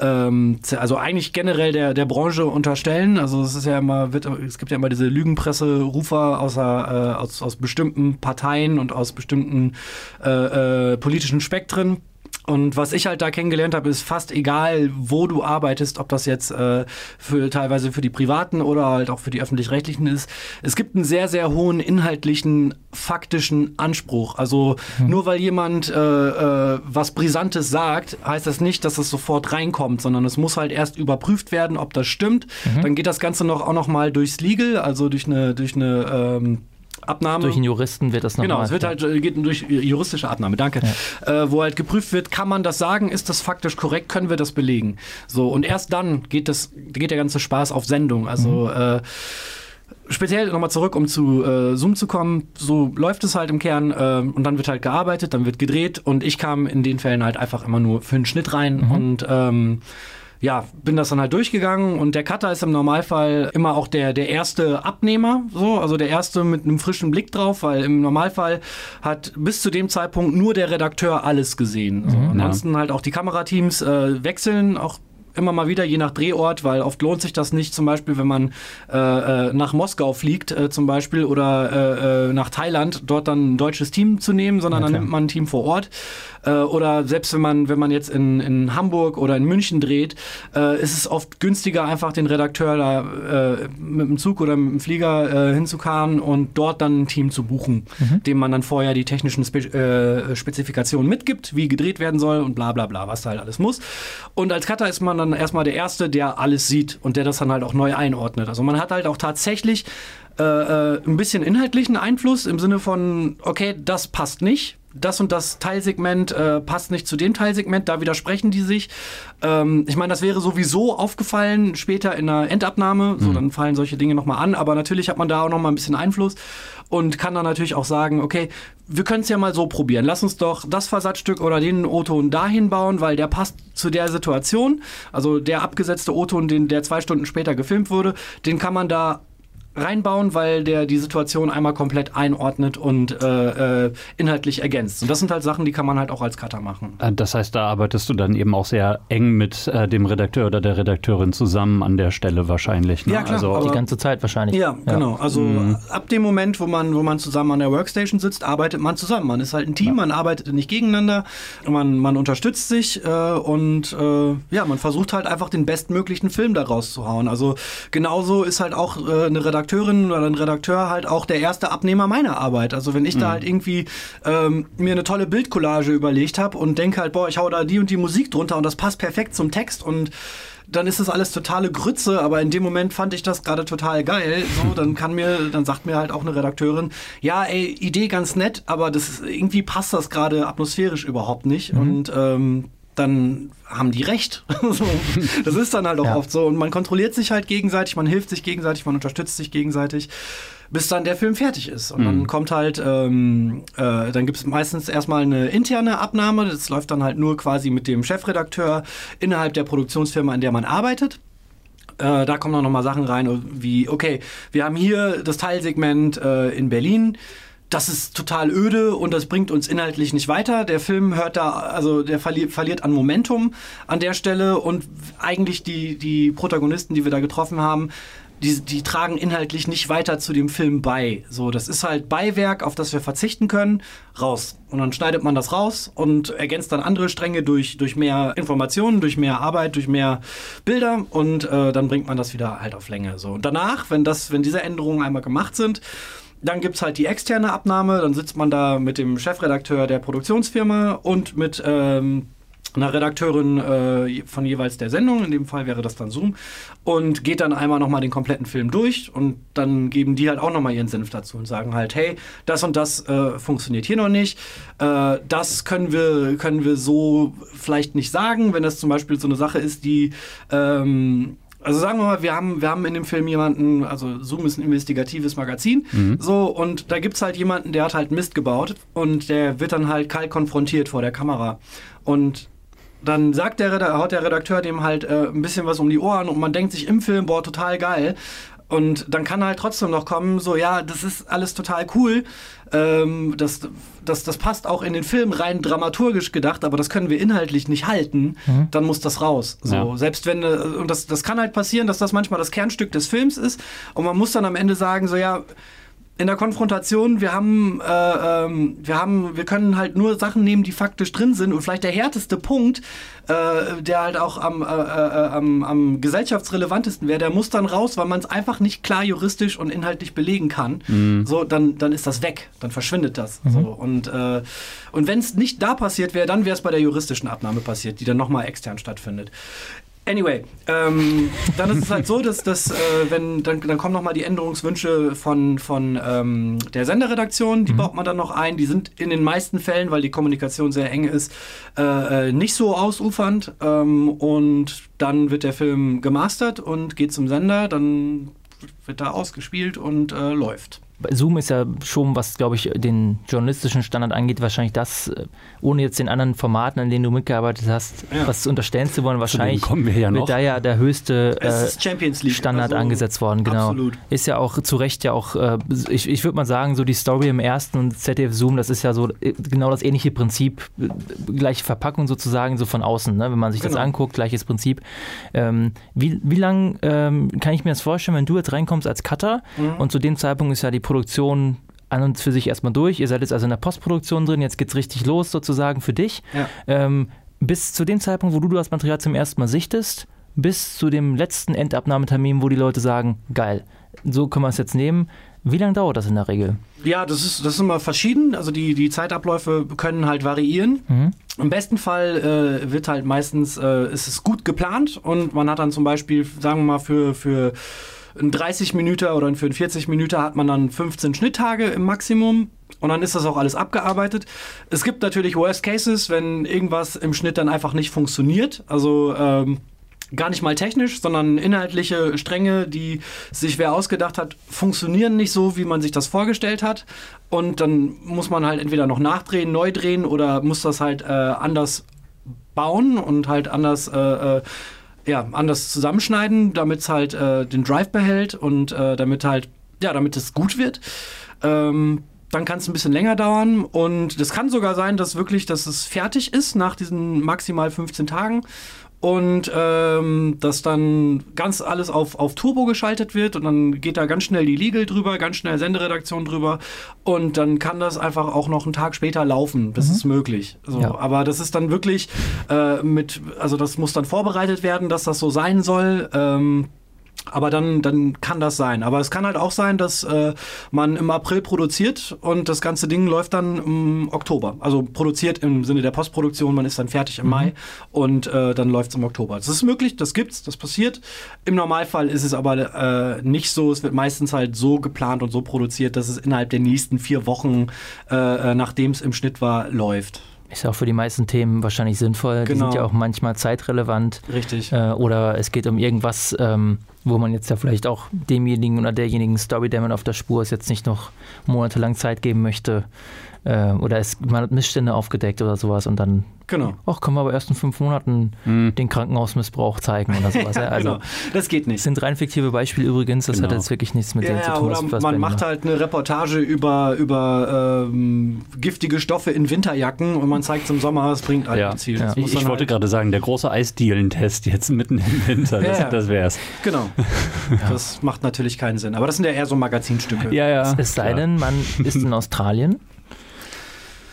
ähm, also eigentlich generell der, der Branche unterstellen. Also es ist ja immer, wird, es gibt ja immer diese Lügenpresse-Rufer aus, aus, aus bestimmten Parteien und aus bestimmten politischen Spektren und was ich halt da kennengelernt habe, ist fast egal, wo du arbeitest, ob das jetzt äh, für teilweise für die privaten oder halt auch für die öffentlich-rechtlichen ist. Es gibt einen sehr, sehr hohen inhaltlichen, faktischen Anspruch. Also hm. nur weil jemand äh, äh, was Brisantes sagt, heißt das nicht, dass es sofort reinkommt, sondern es muss halt erst überprüft werden, ob das stimmt. Mhm. Dann geht das Ganze noch auch noch mal durchs Legal, also durch eine durch eine ähm, Abnahme. Durch einen Juristen wird das nochmal. Genau, es wird halt, äh, geht durch juristische Abnahme, danke. Ja. Äh, wo halt geprüft wird, kann man das sagen, ist das faktisch korrekt, können wir das belegen. So, und erst dann geht, das, geht der ganze Spaß auf Sendung. Also mhm. äh, speziell nochmal zurück, um zu äh, Zoom zu kommen, so läuft es halt im Kern äh, und dann wird halt gearbeitet, dann wird gedreht und ich kam in den Fällen halt einfach immer nur für einen Schnitt rein mhm. und ähm, ja, bin das dann halt durchgegangen und der Cutter ist im Normalfall immer auch der, der erste Abnehmer, so, also der erste mit einem frischen Blick drauf, weil im Normalfall hat bis zu dem Zeitpunkt nur der Redakteur alles gesehen. So. Mhm, Ansonsten ja. halt auch die Kamerateams äh, wechseln auch immer mal wieder, je nach Drehort, weil oft lohnt sich das nicht, zum Beispiel, wenn man äh, äh nach Moskau fliegt, äh, zum Beispiel, oder äh, nach Thailand, dort dann ein deutsches Team zu nehmen, sondern ja, dann nimmt man ein Team vor Ort. oder selbst wenn man, wenn man jetzt in, in Hamburg oder in München dreht, ist es oft günstiger, einfach den Redakteur da mit dem Zug oder mit dem Flieger hinzukarren und dort dann ein Team zu buchen, mhm. dem man dann vorher die technischen Spe Spezifikationen mitgibt, wie gedreht werden soll und bla bla bla, was da halt alles muss. Und als Cutter ist man dann erstmal der Erste, der alles sieht und der das dann halt auch neu einordnet. Also man hat halt auch tatsächlich äh, äh ein bisschen inhaltlichen Einfluss im Sinne von, okay, das passt nicht das und das Teilsegment äh, passt nicht zu dem Teilsegment, da widersprechen die sich. Ähm, ich meine, das wäre sowieso aufgefallen später in der Endabnahme, so mhm. dann fallen solche Dinge nochmal an, aber natürlich hat man da auch nochmal ein bisschen Einfluss und kann dann natürlich auch sagen, okay, wir können es ja mal so probieren. Lass uns doch das Versatzstück oder den O-Ton dahin bauen, weil der passt zu der Situation. Also der abgesetzte O-Ton, den der zwei Stunden später gefilmt wurde, den kann man da reinbauen, weil der die Situation einmal komplett einordnet und äh, äh, inhaltlich ergänzt. Und das sind halt Sachen, die kann man halt auch als Cutter machen. Äh, das heißt, da arbeitest du dann eben auch sehr eng mit äh, dem Redakteur oder der Redakteurin zusammen an der Stelle wahrscheinlich. Ne? Ja, klar. Also, die ganze Zeit wahrscheinlich. Ja, ja. genau. Also mhm. ab dem Moment, wo man, wo man zusammen an der Workstation sitzt, arbeitet man zusammen. Man ist halt ein Team, ja. man arbeitet nicht gegeneinander, man, man unterstützt sich äh, und äh, ja, man versucht halt einfach den bestmöglichen Film daraus zu hauen. Also genauso ist halt auch eine Redakteurin Redakteurin oder ein Redakteur halt auch der erste Abnehmer meiner Arbeit. Also wenn ich mhm. da halt irgendwie ähm, mir eine tolle Bildcollage überlegt habe und denke halt, boah, ich hau da die und die Musik drunter und das passt perfekt zum Text und dann ist das alles totale Grütze, aber in dem Moment fand ich das gerade total geil. So, dann kann mir, dann sagt mir halt auch eine Redakteurin, ja, ey, Idee ganz nett, aber das ist, irgendwie passt das gerade atmosphärisch überhaupt nicht. Mhm. Und ähm, dann haben die recht. das ist dann halt auch ja. oft so. Und man kontrolliert sich halt gegenseitig, man hilft sich gegenseitig, man unterstützt sich gegenseitig, bis dann der Film fertig ist. Und mhm. dann kommt halt, ähm, äh, dann gibt es meistens erstmal eine interne Abnahme. Das läuft dann halt nur quasi mit dem Chefredakteur innerhalb der Produktionsfirma, in der man arbeitet. Äh, da kommen dann nochmal Sachen rein, wie, okay, wir haben hier das Teilsegment äh, in Berlin das ist total öde und das bringt uns inhaltlich nicht weiter. Der Film hört da, also der verli verliert an Momentum an der Stelle und eigentlich die, die Protagonisten, die wir da getroffen haben, die, die tragen inhaltlich nicht weiter zu dem Film bei. So, das ist halt Beiwerk, auf das wir verzichten können, raus. Und dann schneidet man das raus und ergänzt dann andere Stränge durch, durch mehr Informationen, durch mehr Arbeit, durch mehr Bilder und äh, dann bringt man das wieder halt auf Länge. So. Und danach, wenn das, wenn diese Änderungen einmal gemacht sind, dann gibt es halt die externe Abnahme, dann sitzt man da mit dem Chefredakteur der Produktionsfirma und mit ähm, einer Redakteurin äh, von jeweils der Sendung, in dem Fall wäre das dann Zoom, und geht dann einmal nochmal den kompletten Film durch. Und dann geben die halt auch nochmal ihren Senf dazu und sagen halt, hey, das und das äh, funktioniert hier noch nicht, äh, das können wir, können wir so vielleicht nicht sagen, wenn das zum Beispiel so eine Sache ist, die ähm, also sagen wir mal, wir haben, wir haben in dem Film jemanden, also Zoom ist ein investigatives Magazin, mhm. so, und da gibt es halt jemanden, der hat halt Mist gebaut und der wird dann halt kalt konfrontiert vor der Kamera. Und dann sagt der, haut der Redakteur dem halt äh, ein bisschen was um die Ohren und man denkt sich im Film, boah, total geil. Und dann kann halt trotzdem noch kommen, so, ja, das ist alles total cool. Ähm, das, das, das passt auch in den Film rein dramaturgisch gedacht, aber das können wir inhaltlich nicht halten. Mhm. Dann muss das raus. So, ja. selbst wenn, äh, und das, das kann halt passieren, dass das manchmal das Kernstück des Films ist. Und man muss dann am Ende sagen, so, ja, in der Konfrontation, wir haben, äh, ähm, wir haben, wir können halt nur Sachen nehmen, die faktisch drin sind und vielleicht der härteste Punkt, äh, der halt auch am, äh, äh am, am gesellschaftsrelevantesten wäre, der muss dann raus, weil man es einfach nicht klar juristisch und inhaltlich belegen kann. Mhm. So, dann, dann ist das weg, dann verschwindet das. Mhm. So, und äh, und wenn es nicht da passiert wäre, dann wäre es bei der juristischen Abnahme passiert, die dann nochmal extern stattfindet. Anyway, ähm, dann ist es halt so, dass, dass äh, wenn dann, dann kommen nochmal die Änderungswünsche von, von ähm, der Senderredaktion, die mhm. baut man dann noch ein. Die sind in den meisten Fällen, weil die Kommunikation sehr eng ist, äh, äh nicht so ausufernd. Ähm, und dann wird der Film gemastert und geht zum Sender, dann wird da ausgespielt und äh, läuft. Zoom ist ja schon, was glaube ich den journalistischen Standard angeht, wahrscheinlich das, äh, ohne jetzt den anderen Formaten, an denen du mitgearbeitet hast, ja. was unterstellen zu wollen, wahrscheinlich kommen wir ja wird da ja der höchste äh, Standard also, angesetzt worden. Genau. Absolut. Ist ja auch zu Recht ja auch, äh, ich, ich würde mal sagen, so die Story im ersten und ZDF Zoom, das ist ja so äh, genau das ähnliche Prinzip, äh, gleiche Verpackung sozusagen, so von außen, ne? wenn man sich genau. das anguckt, gleiches Prinzip. Ähm, wie wie lang ähm, kann ich mir das vorstellen, wenn du jetzt reinkommst als Cutter mhm. und zu dem Zeitpunkt ist ja die Produktion an und für sich erstmal durch. Ihr seid jetzt also in der Postproduktion drin, jetzt geht es richtig los sozusagen für dich. Ja. Ähm, bis zu dem Zeitpunkt, wo du das Material zum ersten Mal sichtest, bis zu dem letzten Endabnahmetermin, wo die Leute sagen, geil, so können wir es jetzt nehmen. Wie lange dauert das in der Regel? Ja, das ist, das ist immer verschieden. Also die, die Zeitabläufe können halt variieren. Mhm. Im besten Fall äh, wird halt meistens, äh, ist es gut geplant und man hat dann zum Beispiel, sagen wir mal, für, für ein 30 Minuten oder für ein 40 Minuten hat man dann 15 Schnitttage im Maximum. Und dann ist das auch alles abgearbeitet. Es gibt natürlich Worst Cases, wenn irgendwas im Schnitt dann einfach nicht funktioniert. Also ähm, gar nicht mal technisch, sondern inhaltliche Stränge, die sich wer ausgedacht hat, funktionieren nicht so, wie man sich das vorgestellt hat. Und dann muss man halt entweder noch nachdrehen, neu drehen oder muss das halt äh, anders bauen und halt anders, äh, äh, ja, anders zusammenschneiden, damit es halt äh, den Drive behält und äh, damit halt, ja, damit es gut wird. Ähm, dann kann es ein bisschen länger dauern und es kann sogar sein, dass wirklich, dass es fertig ist nach diesen maximal 15 Tagen und ähm, dass dann ganz alles auf, auf Turbo geschaltet wird und dann geht da ganz schnell die Legal drüber, ganz schnell Senderedaktion drüber und dann kann das einfach auch noch einen Tag später laufen. Das mhm. ist möglich. So, ja. Aber das ist dann wirklich äh, mit, also das muss dann vorbereitet werden, dass das so sein soll. Ähm, aber dann, dann kann das sein. Aber es kann halt auch sein, dass äh, man im April produziert und das ganze Ding läuft dann im Oktober. Also produziert im Sinne der Postproduktion, man ist dann fertig im mhm. Mai und äh, dann läuft es im Oktober. Das ist möglich, das gibt's, das passiert. Im Normalfall ist es aber äh, nicht so. Es wird meistens halt so geplant und so produziert, dass es innerhalb der nächsten vier Wochen, äh, äh nachdem es im Schnitt war, läuft. Ist auch für die meisten Themen wahrscheinlich sinnvoll. Genau. Die sind genau. ja auch manchmal zeitrelevant. Richtig. Äh, oder es geht um irgendwas, ähm, wo man jetzt ja vielleicht auch demjenigen oder derjenigen Story, der man auf der Spur ist, jetzt nicht noch monatelang Zeit geben möchte. Äh, oder es, man hat Missstände aufgedeckt oder sowas und dann Genau. Ach, können wir aber erst in fünf Monaten mhm. den Krankenhausmissbrauch zeigen oder sowas. Ja, also, genau. Das geht nicht. Das sind rein fiktive Beispiele übrigens, das genau. hat jetzt wirklich nichts mit ja, dem zu tun. Oder was man macht halt eine Reportage über, über ähm, giftige Stoffe in Winterjacken und man zeigt es im Sommer, es bringt halt ja. ein Ziel. Ja. Ich, ich wollte halt gerade sagen, der große Eisdielen-Test jetzt mitten im Winter, das, das wär's. Genau. Das macht natürlich keinen Sinn. Aber das sind ja eher so Magazinstücke. Ja, ja. Es sei denn, man ist in Australien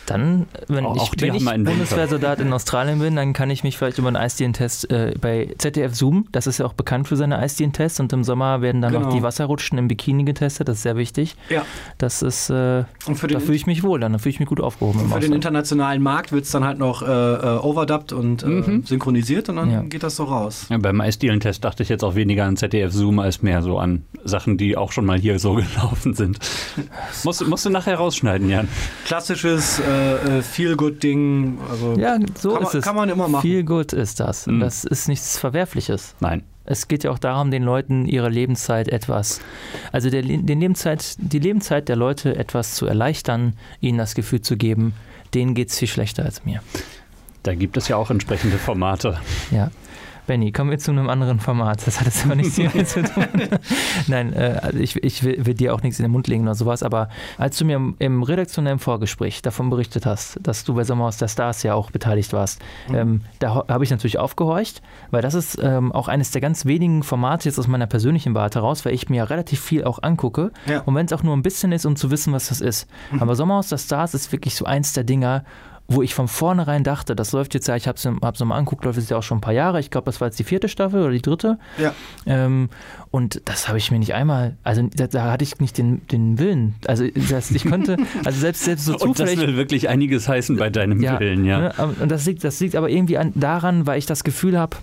dann, wenn oh, ich, wenn ich Bundeswehrsoldat in Australien bin, dann kann ich mich vielleicht über einen Eisdielen-Test äh, bei ZDF Zoom, das ist ja auch bekannt für seine Eisdielen-Tests und im Sommer werden dann genau. auch die Wasserrutschen im Bikini getestet, das ist sehr wichtig. Ja. Das ist, äh, da fühle ich mich wohl, dann fühle ich mich gut aufgehoben. Für den internationalen Markt wird es dann halt noch äh, äh overdubbed und äh, mhm. synchronisiert und dann ja. geht das so raus. Ja, beim Eisdielen-Test dachte ich jetzt auch weniger an ZDF Zoom als mehr so an Sachen, die auch schon mal hier so gelaufen sind. musst, musst du nachher rausschneiden, Jan. Klassisches äh, äh, Feel-Good-Ding. Also ja, so ist man, es. Kann man immer machen. Feel-Good ist das. Mhm. Das ist nichts Verwerfliches. Nein. Es geht ja auch darum, den Leuten ihre Lebenszeit etwas, also der, den Lebenszeit, die Lebenszeit der Leute etwas zu erleichtern, ihnen das Gefühl zu geben, denen geht es viel schlechter als mir. Da gibt es ja auch entsprechende Formate. Ja. Benny, kommen wir zu einem anderen Format. Das hat jetzt aber nichts damit zu tun. Nein, äh, also ich, ich will, will, dir auch nichts in den Mund legen oder sowas, aber als du mir im, im redaktionellen Vorgespräch davon berichtet hast, dass du bei Sommerhaus der Stars ja auch beteiligt warst, mhm. ähm, da habe ich natürlich aufgehorcht, weil das ist ähm, auch eines der ganz wenigen Formate jetzt aus meiner persönlichen Warte heraus, weil ich mir ja relativ viel auch angucke. Ja. Und wenn es auch nur ein bisschen ist, um zu wissen, was das ist. Mhm. Aber Sommerhaus der Stars ist wirklich so eins der Dinger, wo ich von vornherein dachte, das läuft jetzt ja, ich habe es hab's nochmal anguckt, läuft es ja auch schon ein paar Jahre. Ich glaube, das war jetzt die vierte Staffel oder die dritte. Ja. Ähm, und das habe ich mir nicht einmal, also da, da, hatte ich nicht den, den Willen. Also das, ich konnte, also selbst, selbst so zufällig. Und das will wirklich einiges heißen bei deinem ja, Willen, ja. Ne, und das liegt, das liegt aber irgendwie an, daran, weil ich das Gefühl habe,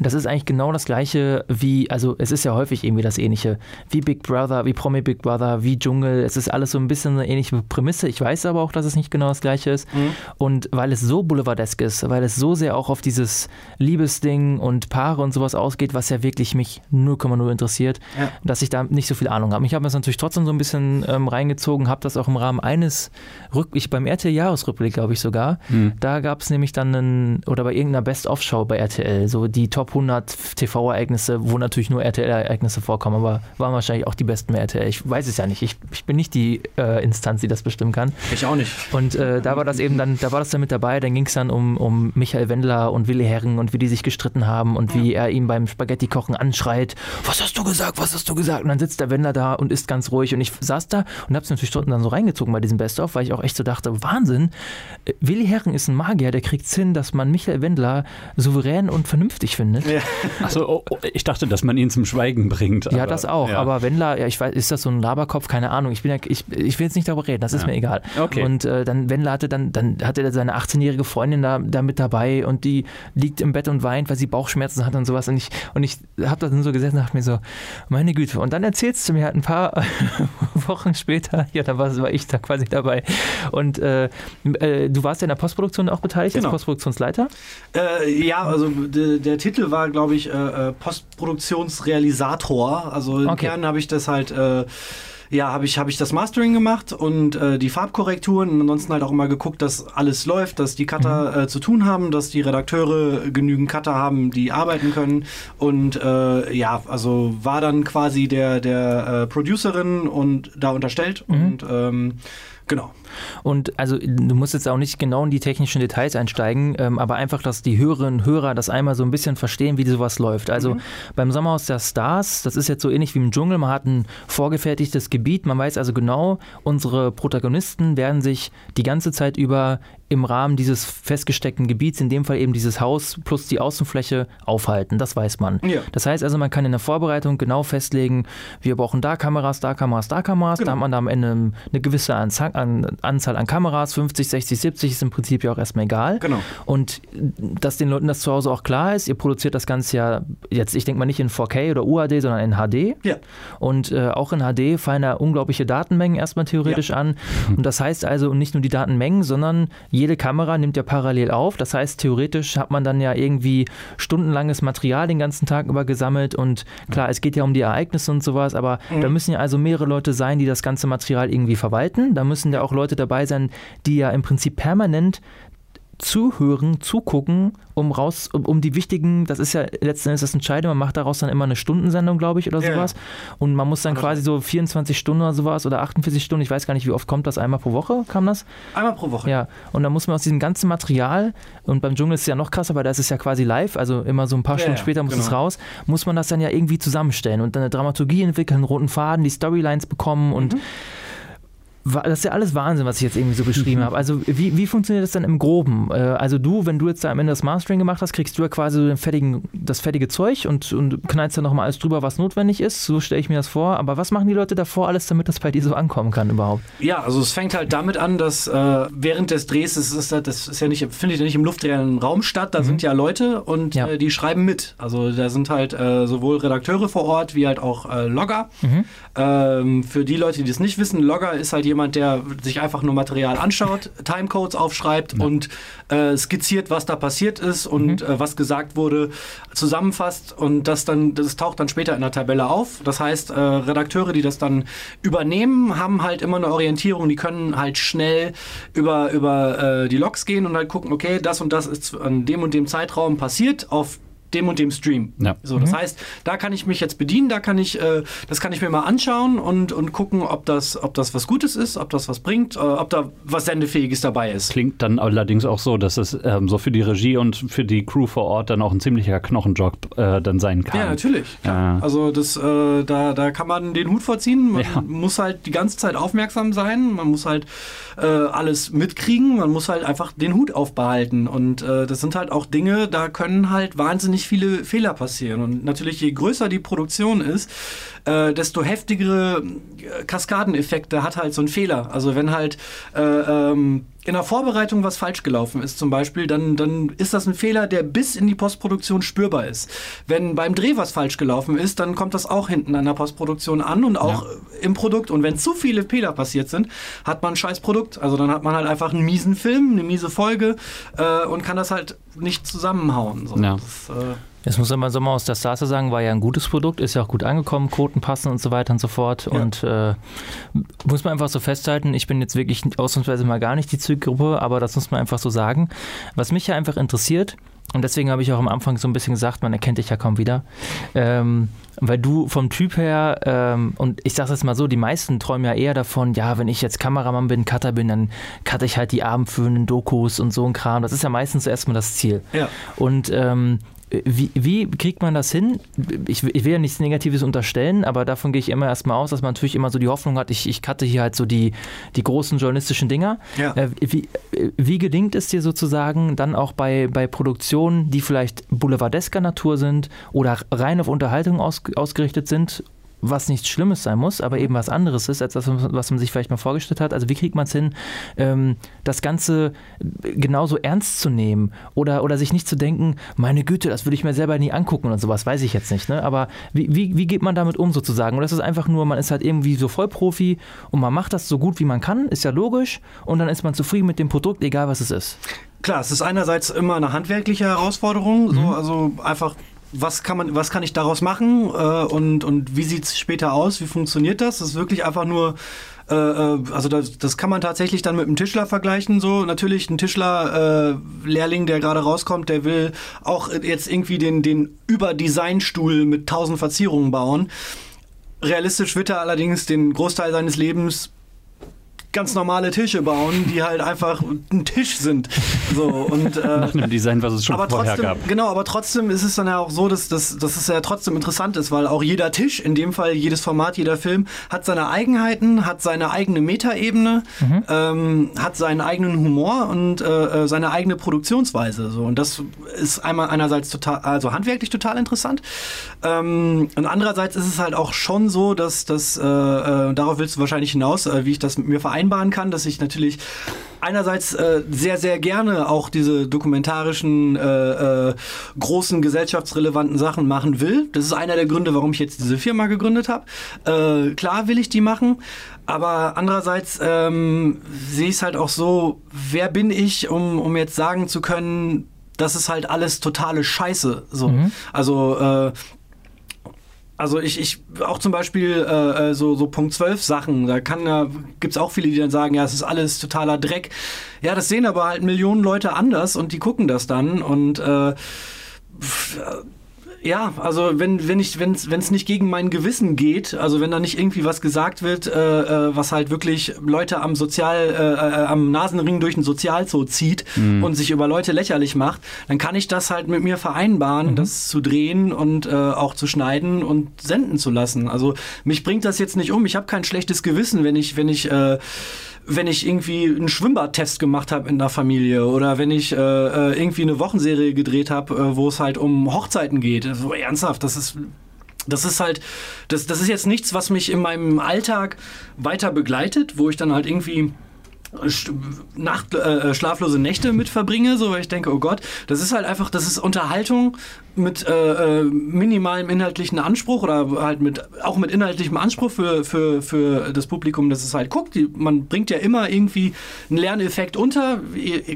das ist eigentlich genau das gleiche wie, also es ist ja häufig irgendwie das ähnliche, wie Big Brother, wie Promi Big Brother, wie Dschungel. Es ist alles so ein bisschen eine ähnliche Prämisse. Ich weiß aber auch, dass es nicht genau das gleiche ist. Mhm. Und weil es so boulevardesk ist, weil es so sehr auch auf dieses Liebesding und Paare und sowas ausgeht, was ja wirklich mich 0,0 interessiert, ja. dass ich da nicht so viel Ahnung habe. Ich habe mir das natürlich trotzdem so ein bisschen ähm, reingezogen, habe das auch im Rahmen eines Rück ich beim RTL Jahresrückblick, glaube ich sogar. Mhm. Da gab es nämlich dann einen, oder bei irgendeiner Best-of-Show bei RTL, so die Top Top 100 TV-Ereignisse, wo natürlich nur RTL-Ereignisse vorkommen, aber waren wahrscheinlich auch die besten bei RTL. Ich weiß es ja nicht. Ich, ich bin nicht die äh, Instanz, die das bestimmen kann. Ich auch nicht. Und äh, da war das eben dann, da war das dann mit dabei. Dann ging es dann um, um Michael Wendler und Willi Herren und wie die sich gestritten haben und wie er ihm beim Spaghetti-Kochen anschreit: Was hast du gesagt? Was hast du gesagt? Und dann sitzt der Wendler da und ist ganz ruhig. Und ich saß da und habe es natürlich Stunden dann so reingezogen bei diesem Best-of, weil ich auch echt so dachte: Wahnsinn, äh, Willi Herren ist ein Magier, der kriegt es hin, dass man Michael Wendler souverän und vernünftig findet findet. Ja. Achso, oh, oh, ich dachte, dass man ihn zum Schweigen bringt. ja, das auch. Ja. Aber Wendler, ja, ich weiß, ist das so ein Laberkopf? Keine Ahnung. Ich, bin ja, ich, ich will jetzt nicht darüber reden, das ist ja. mir egal. Okay. Und äh, dann Wendler hatte dann, dann hatte er seine 18-jährige Freundin da, da mit dabei und die liegt im Bett und weint, weil sie Bauchschmerzen hat und sowas. Und ich, und ich habe da dann so gesessen und dachte mir so, meine Güte. Und dann erzählst du mir halt ein paar Wochen später, ja, da war, war ich da quasi dabei. Und äh, äh, du warst ja in der Postproduktion auch beteiligt genau. als Postproduktionsleiter? Äh, ja, also der Titel Titel war, glaube ich, äh, äh, Postproduktionsrealisator. Also im okay. Kern habe ich das halt. Äh, ja, habe ich, hab ich das Mastering gemacht und äh, die Farbkorrekturen und ansonsten halt auch immer geguckt, dass alles läuft, dass die Cutter mhm. äh, zu tun haben, dass die Redakteure genügend Cutter haben, die arbeiten können und äh, ja, also war dann quasi der, der äh, Producerin und da unterstellt mhm. und ähm, genau. Und also du musst jetzt auch nicht genau in die technischen Details einsteigen, ähm, aber einfach, dass die Hörerinnen und Hörer das einmal so ein bisschen verstehen, wie sowas läuft. Also mhm. beim Sommerhaus der Stars, das ist jetzt so ähnlich wie im Dschungel, man hat ein vorgefertigtes Gebiet, man weiß also genau, unsere Protagonisten werden sich die ganze Zeit über im Rahmen dieses festgesteckten Gebiets, in dem Fall eben dieses Haus plus die Außenfläche, aufhalten. Das weiß man. Ja. Das heißt also, man kann in der Vorbereitung genau festlegen, wir brauchen da Kameras, da Kameras, da Kameras. Genau. Da hat man da am Ende eine gewisse Anzahl an Kameras, 50, 60, 70, ist im Prinzip ja auch erstmal egal. Genau. Und dass den Leuten das zu Hause auch klar ist, ihr produziert das Ganze ja jetzt, ich denke mal nicht in 4K oder UHD, sondern in HD. Ja. Und äh, auch in HD fallen da unglaubliche Datenmengen erstmal theoretisch ja. an. Und das heißt also nicht nur die Datenmengen, sondern jede Kamera nimmt ja parallel auf. Das heißt, theoretisch hat man dann ja irgendwie stundenlanges Material den ganzen Tag über gesammelt. Und klar, es geht ja um die Ereignisse und sowas, aber mhm. da müssen ja also mehrere Leute sein, die das ganze Material irgendwie verwalten. Da müssen ja auch Leute dabei sein, die ja im Prinzip permanent zuhören, zugucken, um raus, um, um, die wichtigen, das ist ja letzten Endes das Entscheidende, man macht daraus dann immer eine Stundensendung, glaube ich, oder ja. sowas. Und man muss dann quasi so 24 Stunden oder sowas oder 48 Stunden, ich weiß gar nicht, wie oft kommt das, einmal pro Woche kam das? Einmal pro Woche. Ja, und dann muss man aus diesem ganzen Material, und beim Dschungel ist es ja noch krasser, weil da ist es ja quasi live, also immer so ein paar ja, Stunden später muss genau. es raus, muss man das dann ja irgendwie zusammenstellen und dann eine Dramaturgie entwickeln, einen roten Faden, die Storylines bekommen und mhm das ist ja alles Wahnsinn, was ich jetzt irgendwie so beschrieben habe. Also wie, wie funktioniert das dann im Groben? Äh, also du, wenn du jetzt da am Ende das Mastering gemacht hast, kriegst du ja quasi den fertigen, das fertige Zeug und, und knallst dann nochmal alles drüber, was notwendig ist. So stelle ich mir das vor. Aber was machen die Leute davor alles, damit das bei dir so ankommen kann überhaupt? Ja, also es fängt halt damit an, dass äh, während des Drehs, das ist, das ist ja nicht, findet ja nicht im luftleeren Raum statt, da mhm. sind ja Leute und ja. Äh, die schreiben mit. Also da sind halt äh, sowohl Redakteure vor Ort wie halt auch äh, Logger. Mhm. Ähm, für die Leute, die das nicht wissen, Logger ist halt jemand, der sich einfach nur Material anschaut, Timecodes aufschreibt ja. und äh, skizziert, was da passiert ist und mhm. äh, was gesagt wurde, zusammenfasst und das dann, das taucht dann später in der Tabelle auf. Das heißt, äh, Redakteure, die das dann übernehmen, haben halt immer eine Orientierung, die können halt schnell über, über äh, die Logs gehen und halt gucken, okay, das und das ist an dem und dem Zeitraum passiert auf dem und dem Stream. Ja. So, das mhm. heißt, da kann ich mich jetzt bedienen, da kann ich, äh, das kann ich mir mal anschauen und, und gucken, ob das, ob das was Gutes ist, ob das was bringt, äh, ob da was Sendefähiges dabei ist. Klingt dann allerdings auch so, dass es ähm, so für die Regie und für die Crew vor Ort dann auch ein ziemlicher Knochenjob äh, dann sein kann. Ja, natürlich. Ja. Also das, äh, da, da kann man den Hut vorziehen. Man ja. muss halt die ganze Zeit aufmerksam sein. Man muss halt äh, alles mitkriegen. Man muss halt einfach den Hut aufbehalten. Und äh, das sind halt auch Dinge, da können halt wahnsinnig viele Fehler passieren. Und natürlich, je größer die Produktion ist, äh, desto heftigere äh, Kaskadeneffekte hat halt so ein Fehler. Also wenn halt äh, ähm, in der Vorbereitung was falsch gelaufen ist zum Beispiel, dann, dann ist das ein Fehler, der bis in die Postproduktion spürbar ist. Wenn beim Dreh was falsch gelaufen ist, dann kommt das auch hinten an der Postproduktion an und auch ja. im Produkt. Und wenn zu viele Fehler passiert sind, hat man ein scheiß Produkt. Also dann hat man halt einfach einen miesen Film, eine miese Folge äh, und kann das halt nicht zusammenhauen. So. Ja. Das, äh Jetzt muss man so mal aus der Straße sagen, war ja ein gutes Produkt, ist ja auch gut angekommen, Quoten passen und so weiter und so fort. Ja. Und äh, muss man einfach so festhalten, ich bin jetzt wirklich ausnahmsweise mal gar nicht die Zielgruppe, aber das muss man einfach so sagen. Was mich ja einfach interessiert, und deswegen habe ich auch am Anfang so ein bisschen gesagt, man erkennt dich ja kaum wieder. Ähm, weil du vom Typ her, ähm, und ich sage es mal so, die meisten träumen ja eher davon, ja, wenn ich jetzt Kameramann bin, Cutter bin, dann cutte ich halt die abendfüllenden Dokus und so ein Kram. Das ist ja meistens erstmal das Ziel. Ja. Und ähm, wie, wie, kriegt man das hin? Ich, ich, will ja nichts Negatives unterstellen, aber davon gehe ich immer erstmal aus, dass man natürlich immer so die Hoffnung hat, ich, ich cutte hier halt so die, die großen journalistischen Dinger. Ja. Äh, wie, wie gelingt es dir sozusagen dann auch bei, bei Produktionen, die vielleicht boulevardesker Natur sind oder rein auf Unterhaltung aus, ausgerichtet sind was nichts Schlimmes sein muss, aber eben was anderes ist, als das, was man sich vielleicht mal vorgestellt hat. Also wie kriegt man es hin, ähm, das Ganze genauso ernst zu nehmen oder, oder sich nicht zu denken, meine Güte, das würde ich mir selber nie angucken und sowas, weiß ich jetzt nicht. Ne? Aber wie, wie, wie geht man damit um sozusagen? Oder ist es einfach nur, man ist halt irgendwie so Vollprofi und man macht das so gut wie man kann, ist ja logisch und dann ist man zufrieden mit dem Produkt, egal was es ist. Klar, es ist einerseits immer eine handwerkliche Herausforderung, so, mhm. also einfach was kann man, was kann ich daraus machen äh, und, und wie sieht es später aus, wie funktioniert das? Das ist wirklich einfach nur äh, äh, also das, das kann man tatsächlich dann mit einem Tischler vergleichen. So natürlich ein Tischler-Lehrling, äh, der gerade rauskommt, der will auch jetzt irgendwie den den Überdesignstuhl mit tausend Verzierungen bauen. Realistisch wird er allerdings den Großteil seines Lebens ganz normale Tische bauen, die halt einfach ein Tisch sind. So, und, äh, Nach einem Design, was es schon aber vorher trotzdem, gab. Genau, aber trotzdem ist es dann ja auch so, dass, dass, dass es ja trotzdem interessant ist, weil auch jeder Tisch, in dem Fall jedes Format, jeder Film, hat seine Eigenheiten, hat seine eigene Metaebene, mhm. ähm, hat seinen eigenen Humor und äh, äh seine eigene Produktionsweise. So. Und das ist einmal einerseits total, also handwerklich total interessant. Ähm, und andererseits ist es halt auch schon so, dass das, äh, äh, darauf willst du wahrscheinlich hinaus, äh, wie ich das mit mir vereinbare, vereinbaren kann, dass ich natürlich einerseits äh, sehr, sehr gerne auch diese dokumentarischen, äh, äh, großen gesellschaftsrelevanten Sachen machen will. Das ist einer der Gründe, warum ich jetzt diese Firma gegründet habe. Äh, klar will ich die machen, aber andererseits ähm, sehe ich es halt auch so, wer bin ich, um, um jetzt sagen zu können, das ist halt alles totale Scheiße. So. Mhm. Also äh, also ich, ich auch zum Beispiel äh, äh so, so Punkt 12 Sachen, da kann ja, gibt es auch viele, die dann sagen, ja, es ist alles totaler Dreck. Ja, das sehen aber halt Millionen Leute anders und die gucken das dann und äh, ja, also wenn wenn ich wenn es nicht gegen mein Gewissen geht, also wenn da nicht irgendwie was gesagt wird, äh, äh, was halt wirklich Leute am Sozial äh, äh, am Nasenring durch den Sozialzoo zieht mhm. und sich über Leute lächerlich macht, dann kann ich das halt mit mir vereinbaren, mhm. das zu drehen und äh, auch zu schneiden und senden zu lassen. Also mich bringt das jetzt nicht um. Ich habe kein schlechtes Gewissen, wenn ich wenn ich äh, wenn ich irgendwie einen Schwimmbadtest gemacht habe in der Familie oder wenn ich äh, äh, irgendwie eine Wochenserie gedreht habe, äh, wo es halt um Hochzeiten geht. So ernsthaft, das ist das ist halt, das, das ist jetzt nichts, was mich in meinem Alltag weiter begleitet, wo ich dann halt irgendwie Nacht, äh, schlaflose Nächte mit verbringe, so weil ich denke, oh Gott, das ist halt einfach, das ist Unterhaltung mit äh, äh, minimalem inhaltlichen Anspruch oder halt mit auch mit inhaltlichem Anspruch für, für, für das Publikum, das es halt guckt. Die, man bringt ja immer irgendwie einen Lerneffekt unter,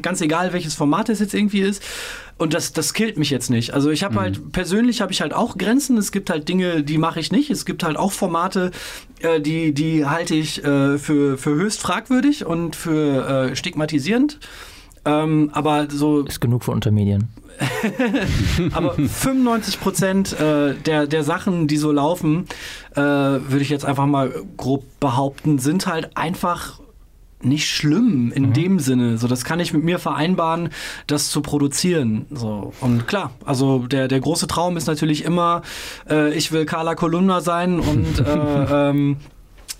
ganz egal welches Format es jetzt irgendwie ist. Und das, das killt mich jetzt nicht. Also ich habe mhm. halt, persönlich habe ich halt auch Grenzen. Es gibt halt Dinge, die mache ich nicht. Es gibt halt auch Formate, äh, die, die halte ich äh, für, für höchst fragwürdig und für äh, stigmatisierend. Ähm, aber so. Ist genug für Untermedien. aber 95 Prozent äh, der, der Sachen, die so laufen, äh, würde ich jetzt einfach mal grob behaupten, sind halt einfach nicht schlimm in mhm. dem Sinne. So, das kann ich mit mir vereinbaren, das zu produzieren. So und klar, also der der große Traum ist natürlich immer, äh, ich will Carla Kolumna sein und äh, ähm,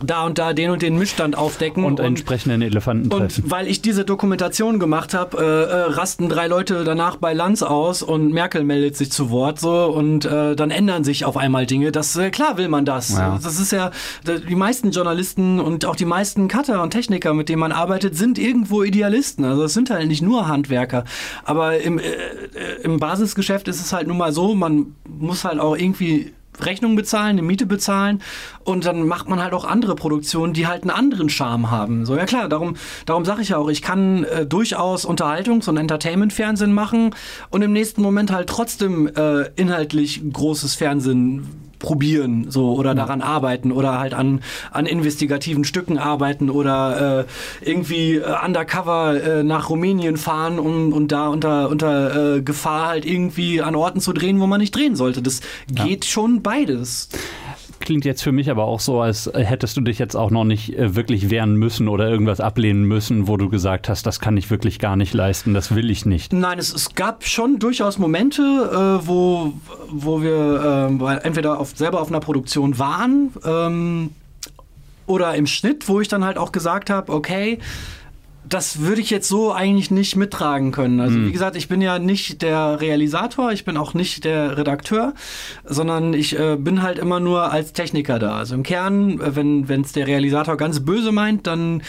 da und da den und den Missstand aufdecken. Und, und entsprechenden Elefanten treffen. Und weil ich diese Dokumentation gemacht habe, äh, äh, rasten drei Leute danach bei Lanz aus und Merkel meldet sich zu Wort so und äh, dann ändern sich auf einmal Dinge. Das äh, klar will man das. Ja. Das ist ja die meisten Journalisten und auch die meisten Cutter und Techniker, mit denen man arbeitet, sind irgendwo Idealisten. Also es sind halt nicht nur Handwerker. Aber im, äh, äh, im Basisgeschäft ist es halt nun mal so, man muss halt auch irgendwie Rechnung bezahlen, eine Miete bezahlen und dann macht man halt auch andere Produktionen, die halt einen anderen Charme haben. So ja klar, darum darum sage ich ja auch, ich kann äh, durchaus Unterhaltungs- und Entertainment-Fernsehen machen und im nächsten Moment halt trotzdem äh, inhaltlich großes Fernsehen probieren so oder daran arbeiten oder halt an, an investigativen Stücken arbeiten oder äh, irgendwie äh, undercover äh, nach Rumänien fahren und, und da unter, unter äh, Gefahr halt irgendwie an Orten zu drehen, wo man nicht drehen sollte. Das geht ja. schon beides klingt jetzt für mich aber auch so, als hättest du dich jetzt auch noch nicht äh, wirklich wehren müssen oder irgendwas ablehnen müssen, wo du gesagt hast, das kann ich wirklich gar nicht leisten, das will ich nicht. Nein, es, es gab schon durchaus Momente, äh, wo, wo wir äh, entweder auf, selber auf einer Produktion waren ähm, oder im Schnitt, wo ich dann halt auch gesagt habe, okay, das würde ich jetzt so eigentlich nicht mittragen können. Also mhm. wie gesagt, ich bin ja nicht der Realisator, ich bin auch nicht der Redakteur, sondern ich äh, bin halt immer nur als Techniker da. Also im Kern, äh, wenn es der Realisator ganz böse meint, dann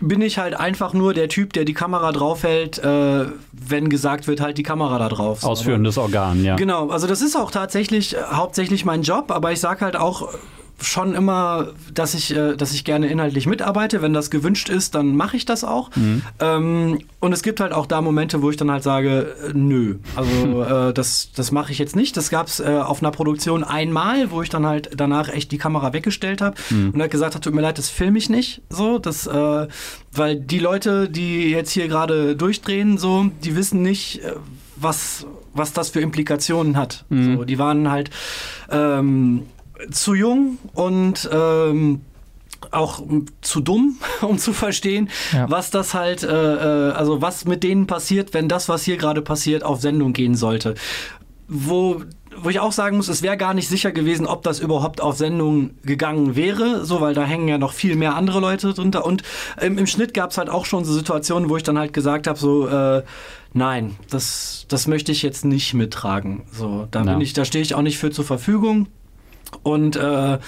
bin ich halt einfach nur der Typ, der die Kamera draufhält, äh, wenn gesagt wird, halt die Kamera da drauf. Ausführendes Organ, ja. Genau, also das ist auch tatsächlich äh, hauptsächlich mein Job, aber ich sage halt auch, schon immer, dass ich, äh, dass ich gerne inhaltlich mitarbeite. Wenn das gewünscht ist, dann mache ich das auch. Mhm. Ähm, und es gibt halt auch da Momente, wo ich dann halt sage, äh, nö, also äh, das, das mache ich jetzt nicht. Das gab es äh, auf einer Produktion einmal, wo ich dann halt danach echt die Kamera weggestellt habe mhm. und halt gesagt habe, tut mir leid, das filme ich nicht. So, das, äh, weil die Leute, die jetzt hier gerade durchdrehen, so, die wissen nicht, äh, was, was das für Implikationen hat. Mhm. So, die waren halt ähm, zu jung und ähm, auch zu dumm, um zu verstehen, ja. was das halt, äh, äh, also was mit denen passiert, wenn das, was hier gerade passiert, auf Sendung gehen sollte. Wo wo ich auch sagen muss, es wäre gar nicht sicher gewesen, ob das überhaupt auf Sendung gegangen wäre, so weil da hängen ja noch viel mehr andere Leute drunter. Und ähm, im Schnitt gab es halt auch schon so Situationen, wo ich dann halt gesagt habe, so äh, nein, das, das möchte ich jetzt nicht mittragen. So, da bin ich, da stehe ich auch nicht für zur Verfügung. Und äh,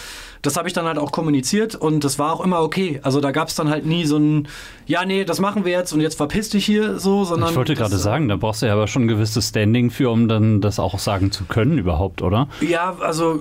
das habe ich dann halt auch kommuniziert und das war auch immer okay. Also da gab es dann halt nie so ein, ja, nee, das machen wir jetzt und jetzt verpiss dich hier so, sondern. Ich wollte gerade sagen, da brauchst du ja aber schon ein gewisses Standing für, um dann das auch sagen zu können überhaupt, oder? Ja, also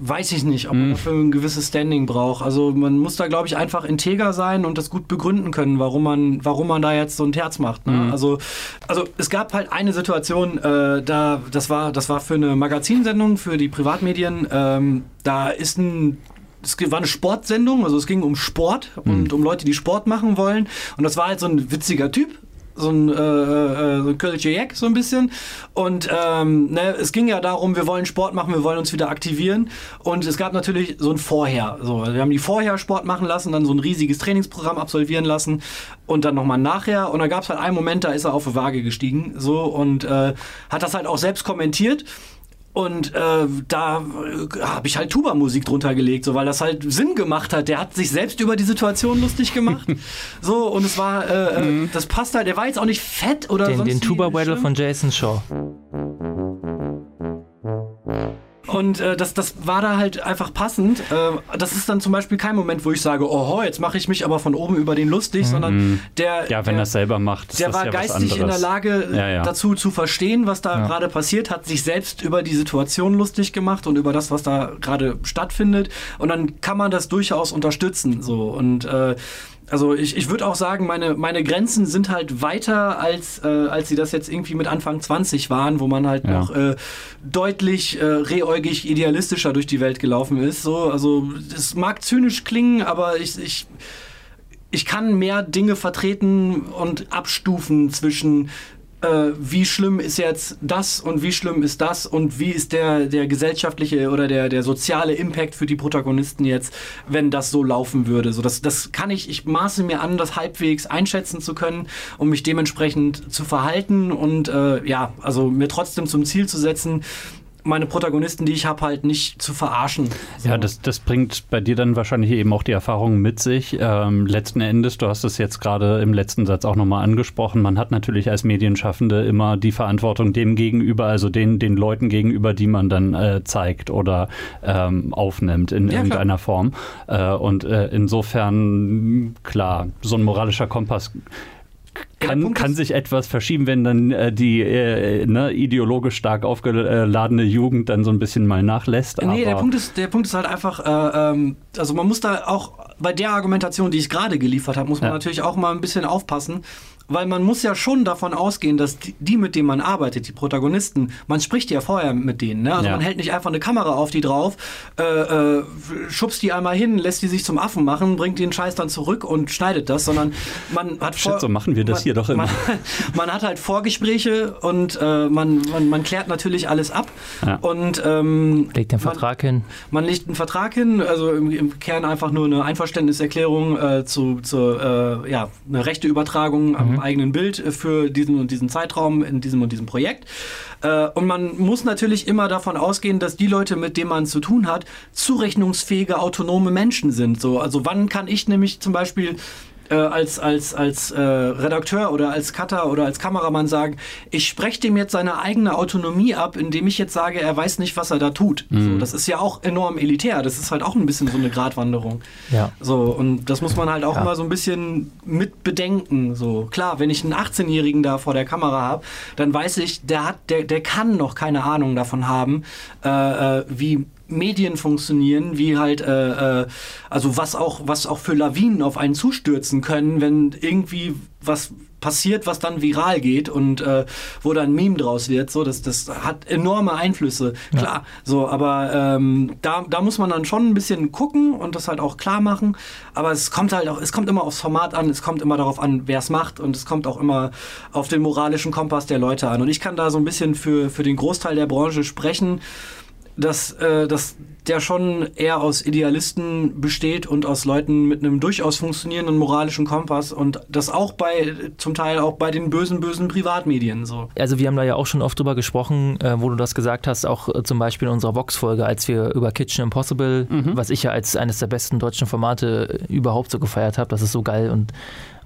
Weiß ich nicht, ob man hm. dafür ein gewisses Standing braucht. Also man muss da, glaube ich, einfach integer sein und das gut begründen können, warum man, warum man da jetzt so ein Terz macht. Ne? Mhm. Also, also es gab halt eine Situation, äh, da das war, das war für eine Magazinsendung für die Privatmedien. Ähm, da ist ein es war eine Sportsendung, also es ging um Sport und mhm. um Leute, die Sport machen wollen. Und das war halt so ein witziger Typ, so ein, äh, äh, so ein Kölsche Jack so ein bisschen. Und ähm, ne, es ging ja darum, wir wollen Sport machen, wir wollen uns wieder aktivieren. Und es gab natürlich so ein Vorher. So, wir haben die vorher Sport machen lassen, dann so ein riesiges Trainingsprogramm absolvieren lassen und dann nochmal nachher. Und da gab es halt einen Moment, da ist er auf die Waage gestiegen so und äh, hat das halt auch selbst kommentiert. Und äh, da äh, habe ich halt Tuba-Musik drunter gelegt, so, weil das halt Sinn gemacht hat. Der hat sich selbst über die Situation lustig gemacht. so, und es war, äh, äh, mhm. das passt halt, der war jetzt auch nicht fett oder den, sonst Den Tuba-Battle von Jason Shaw. Und äh, das, das war da halt einfach passend. Äh, das ist dann zum Beispiel kein Moment, wo ich sage, oh, jetzt mache ich mich aber von oben über den lustig, mhm. sondern der. Ja, wenn er es selber macht. der war ja geistig in der Lage, ja, ja. dazu zu verstehen, was da ja. gerade passiert, hat sich selbst über die Situation lustig gemacht und über das, was da gerade stattfindet. Und dann kann man das durchaus unterstützen. So. Und äh, also ich, ich würde auch sagen, meine, meine Grenzen sind halt weiter, als, äh, als sie das jetzt irgendwie mit Anfang 20 waren, wo man halt ja. noch äh, deutlich äh, rehäugig idealistischer durch die Welt gelaufen ist. So, also es mag zynisch klingen, aber ich, ich, ich kann mehr Dinge vertreten und abstufen zwischen äh, wie schlimm ist jetzt das und wie schlimm ist das und wie ist der, der gesellschaftliche oder der, der soziale Impact für die Protagonisten jetzt, wenn das so laufen würde. So, das, das kann ich, ich maße mir an, das halbwegs einschätzen zu können, um mich dementsprechend zu verhalten und äh, ja, also mir trotzdem zum Ziel zu setzen, meine Protagonisten, die ich habe, halt nicht zu verarschen. So. Ja, das, das bringt bei dir dann wahrscheinlich eben auch die Erfahrung mit sich. Ähm, letzten Endes, du hast es jetzt gerade im letzten Satz auch nochmal angesprochen, man hat natürlich als Medienschaffende immer die Verantwortung dem gegenüber, also den, den Leuten gegenüber, die man dann äh, zeigt oder ähm, aufnimmt in ja, irgendeiner klar. Form. Äh, und äh, insofern, klar, so ein moralischer Kompass kann, kann sich etwas verschieben, wenn dann äh, die äh, ne, ideologisch stark aufgeladene Jugend dann so ein bisschen mal nachlässt. Nee, der Punkt, ist, der Punkt ist halt einfach, äh, ähm, also man muss da auch bei der Argumentation, die ich gerade geliefert habe, muss man ja. natürlich auch mal ein bisschen aufpassen, weil man muss ja schon davon ausgehen, dass die, mit denen man arbeitet, die Protagonisten, man spricht ja vorher mit denen. Ne? Also ja. man hält nicht einfach eine Kamera auf die drauf, äh, äh, schubst die einmal hin, lässt die sich zum Affen machen, bringt den Scheiß dann zurück und schneidet das, sondern man hat vor, Shit, so machen wir das man, hier doch immer. Man, man, hat halt Vorgespräche und äh, man, man, man, klärt natürlich alles ab ja. und ähm, legt den Vertrag hin. Man legt einen Vertrag hin, also im, im Kern einfach nur eine Einverständniserklärung äh, zu, zu äh, ja, eine rechte Übertragung mhm eigenen Bild äh, für diesen und diesen Zeitraum in diesem und diesem Projekt. Äh, und man muss natürlich immer davon ausgehen, dass die Leute, mit denen man zu tun hat, zurechnungsfähige, autonome Menschen sind. So, also wann kann ich nämlich zum Beispiel äh, als, als, als äh, Redakteur oder als Cutter oder als Kameramann sagen, ich spreche dem jetzt seine eigene Autonomie ab, indem ich jetzt sage, er weiß nicht, was er da tut. Mhm. So, das ist ja auch enorm elitär. Das ist halt auch ein bisschen so eine Gratwanderung. Ja. So, und das muss man halt auch ja. immer so ein bisschen mit bedenken. So, klar, wenn ich einen 18-Jährigen da vor der Kamera habe, dann weiß ich, der hat, der, der kann noch keine Ahnung davon haben, äh, äh wie Medien funktionieren, wie halt, äh, äh, also was auch, was auch für Lawinen auf einen zustürzen können, wenn irgendwie was passiert, was dann viral geht und äh, wo dann ein Meme draus wird. So, das, das hat enorme Einflüsse, ja. klar. So, aber ähm, da, da muss man dann schon ein bisschen gucken und das halt auch klar machen. Aber es kommt halt auch, es kommt immer aufs Format an, es kommt immer darauf an, wer es macht und es kommt auch immer auf den moralischen Kompass der Leute an. Und ich kann da so ein bisschen für, für den Großteil der Branche sprechen dass, äh, dass der schon eher aus Idealisten besteht und aus Leuten mit einem durchaus funktionierenden moralischen Kompass und das auch bei, zum Teil auch bei den bösen, bösen Privatmedien so. Also wir haben da ja auch schon oft drüber gesprochen, äh, wo du das gesagt hast, auch äh, zum Beispiel in unserer Vox-Folge, als wir über Kitchen Impossible, mhm. was ich ja als eines der besten deutschen Formate überhaupt so gefeiert habe, das ist so geil und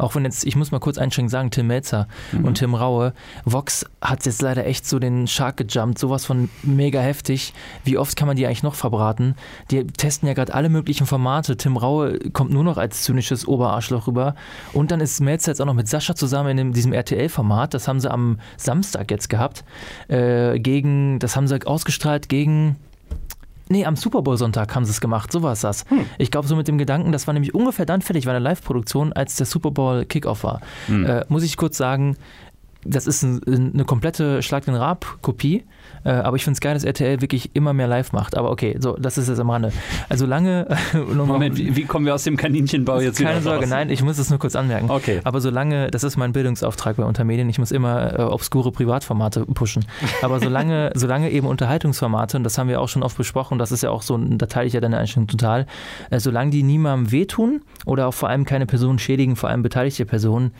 auch wenn jetzt, ich muss mal kurz einschränkend sagen, Tim Melzer mhm. und Tim Raue, Vox hat jetzt leider echt so den Shark gejumpt, sowas von mega heftig. Wie oft kann man die eigentlich noch verbraten? Die testen ja gerade alle möglichen Formate. Tim Raue kommt nur noch als zynisches Oberarschloch rüber. Und dann ist Melzer jetzt auch noch mit Sascha zusammen in diesem RTL-Format. Das haben sie am Samstag jetzt gehabt. Äh, gegen, das haben sie ausgestrahlt gegen Nee, am Super Bowl Sonntag haben sie es gemacht, so war es das. Hm. Ich glaube, so mit dem Gedanken, das war nämlich ungefähr dann fertig, war eine Live-Produktion, als der Super Bowl Kickoff war. Hm. Äh, muss ich kurz sagen, das ist ein, eine komplette Schlag den Rab-Kopie. Äh, aber ich finde es geil, dass RTL wirklich immer mehr live macht. Aber okay, so, das ist jetzt am Rande. Also lange. Moment, wie, wie, kommen wir aus dem Kaninchenbau jetzt wieder Keine Sorge, nein, ich muss es nur kurz anmerken. Okay. Aber solange, das ist mein Bildungsauftrag bei Untermedien, ich muss immer äh, obskure Privatformate pushen. Aber solange, solange eben Unterhaltungsformate, und das haben wir auch schon oft besprochen, das ist ja auch so, da teile ich ja deine Einstellung total, äh, solange die niemandem wehtun oder auch vor allem keine Personen schädigen, vor allem beteiligte Personen,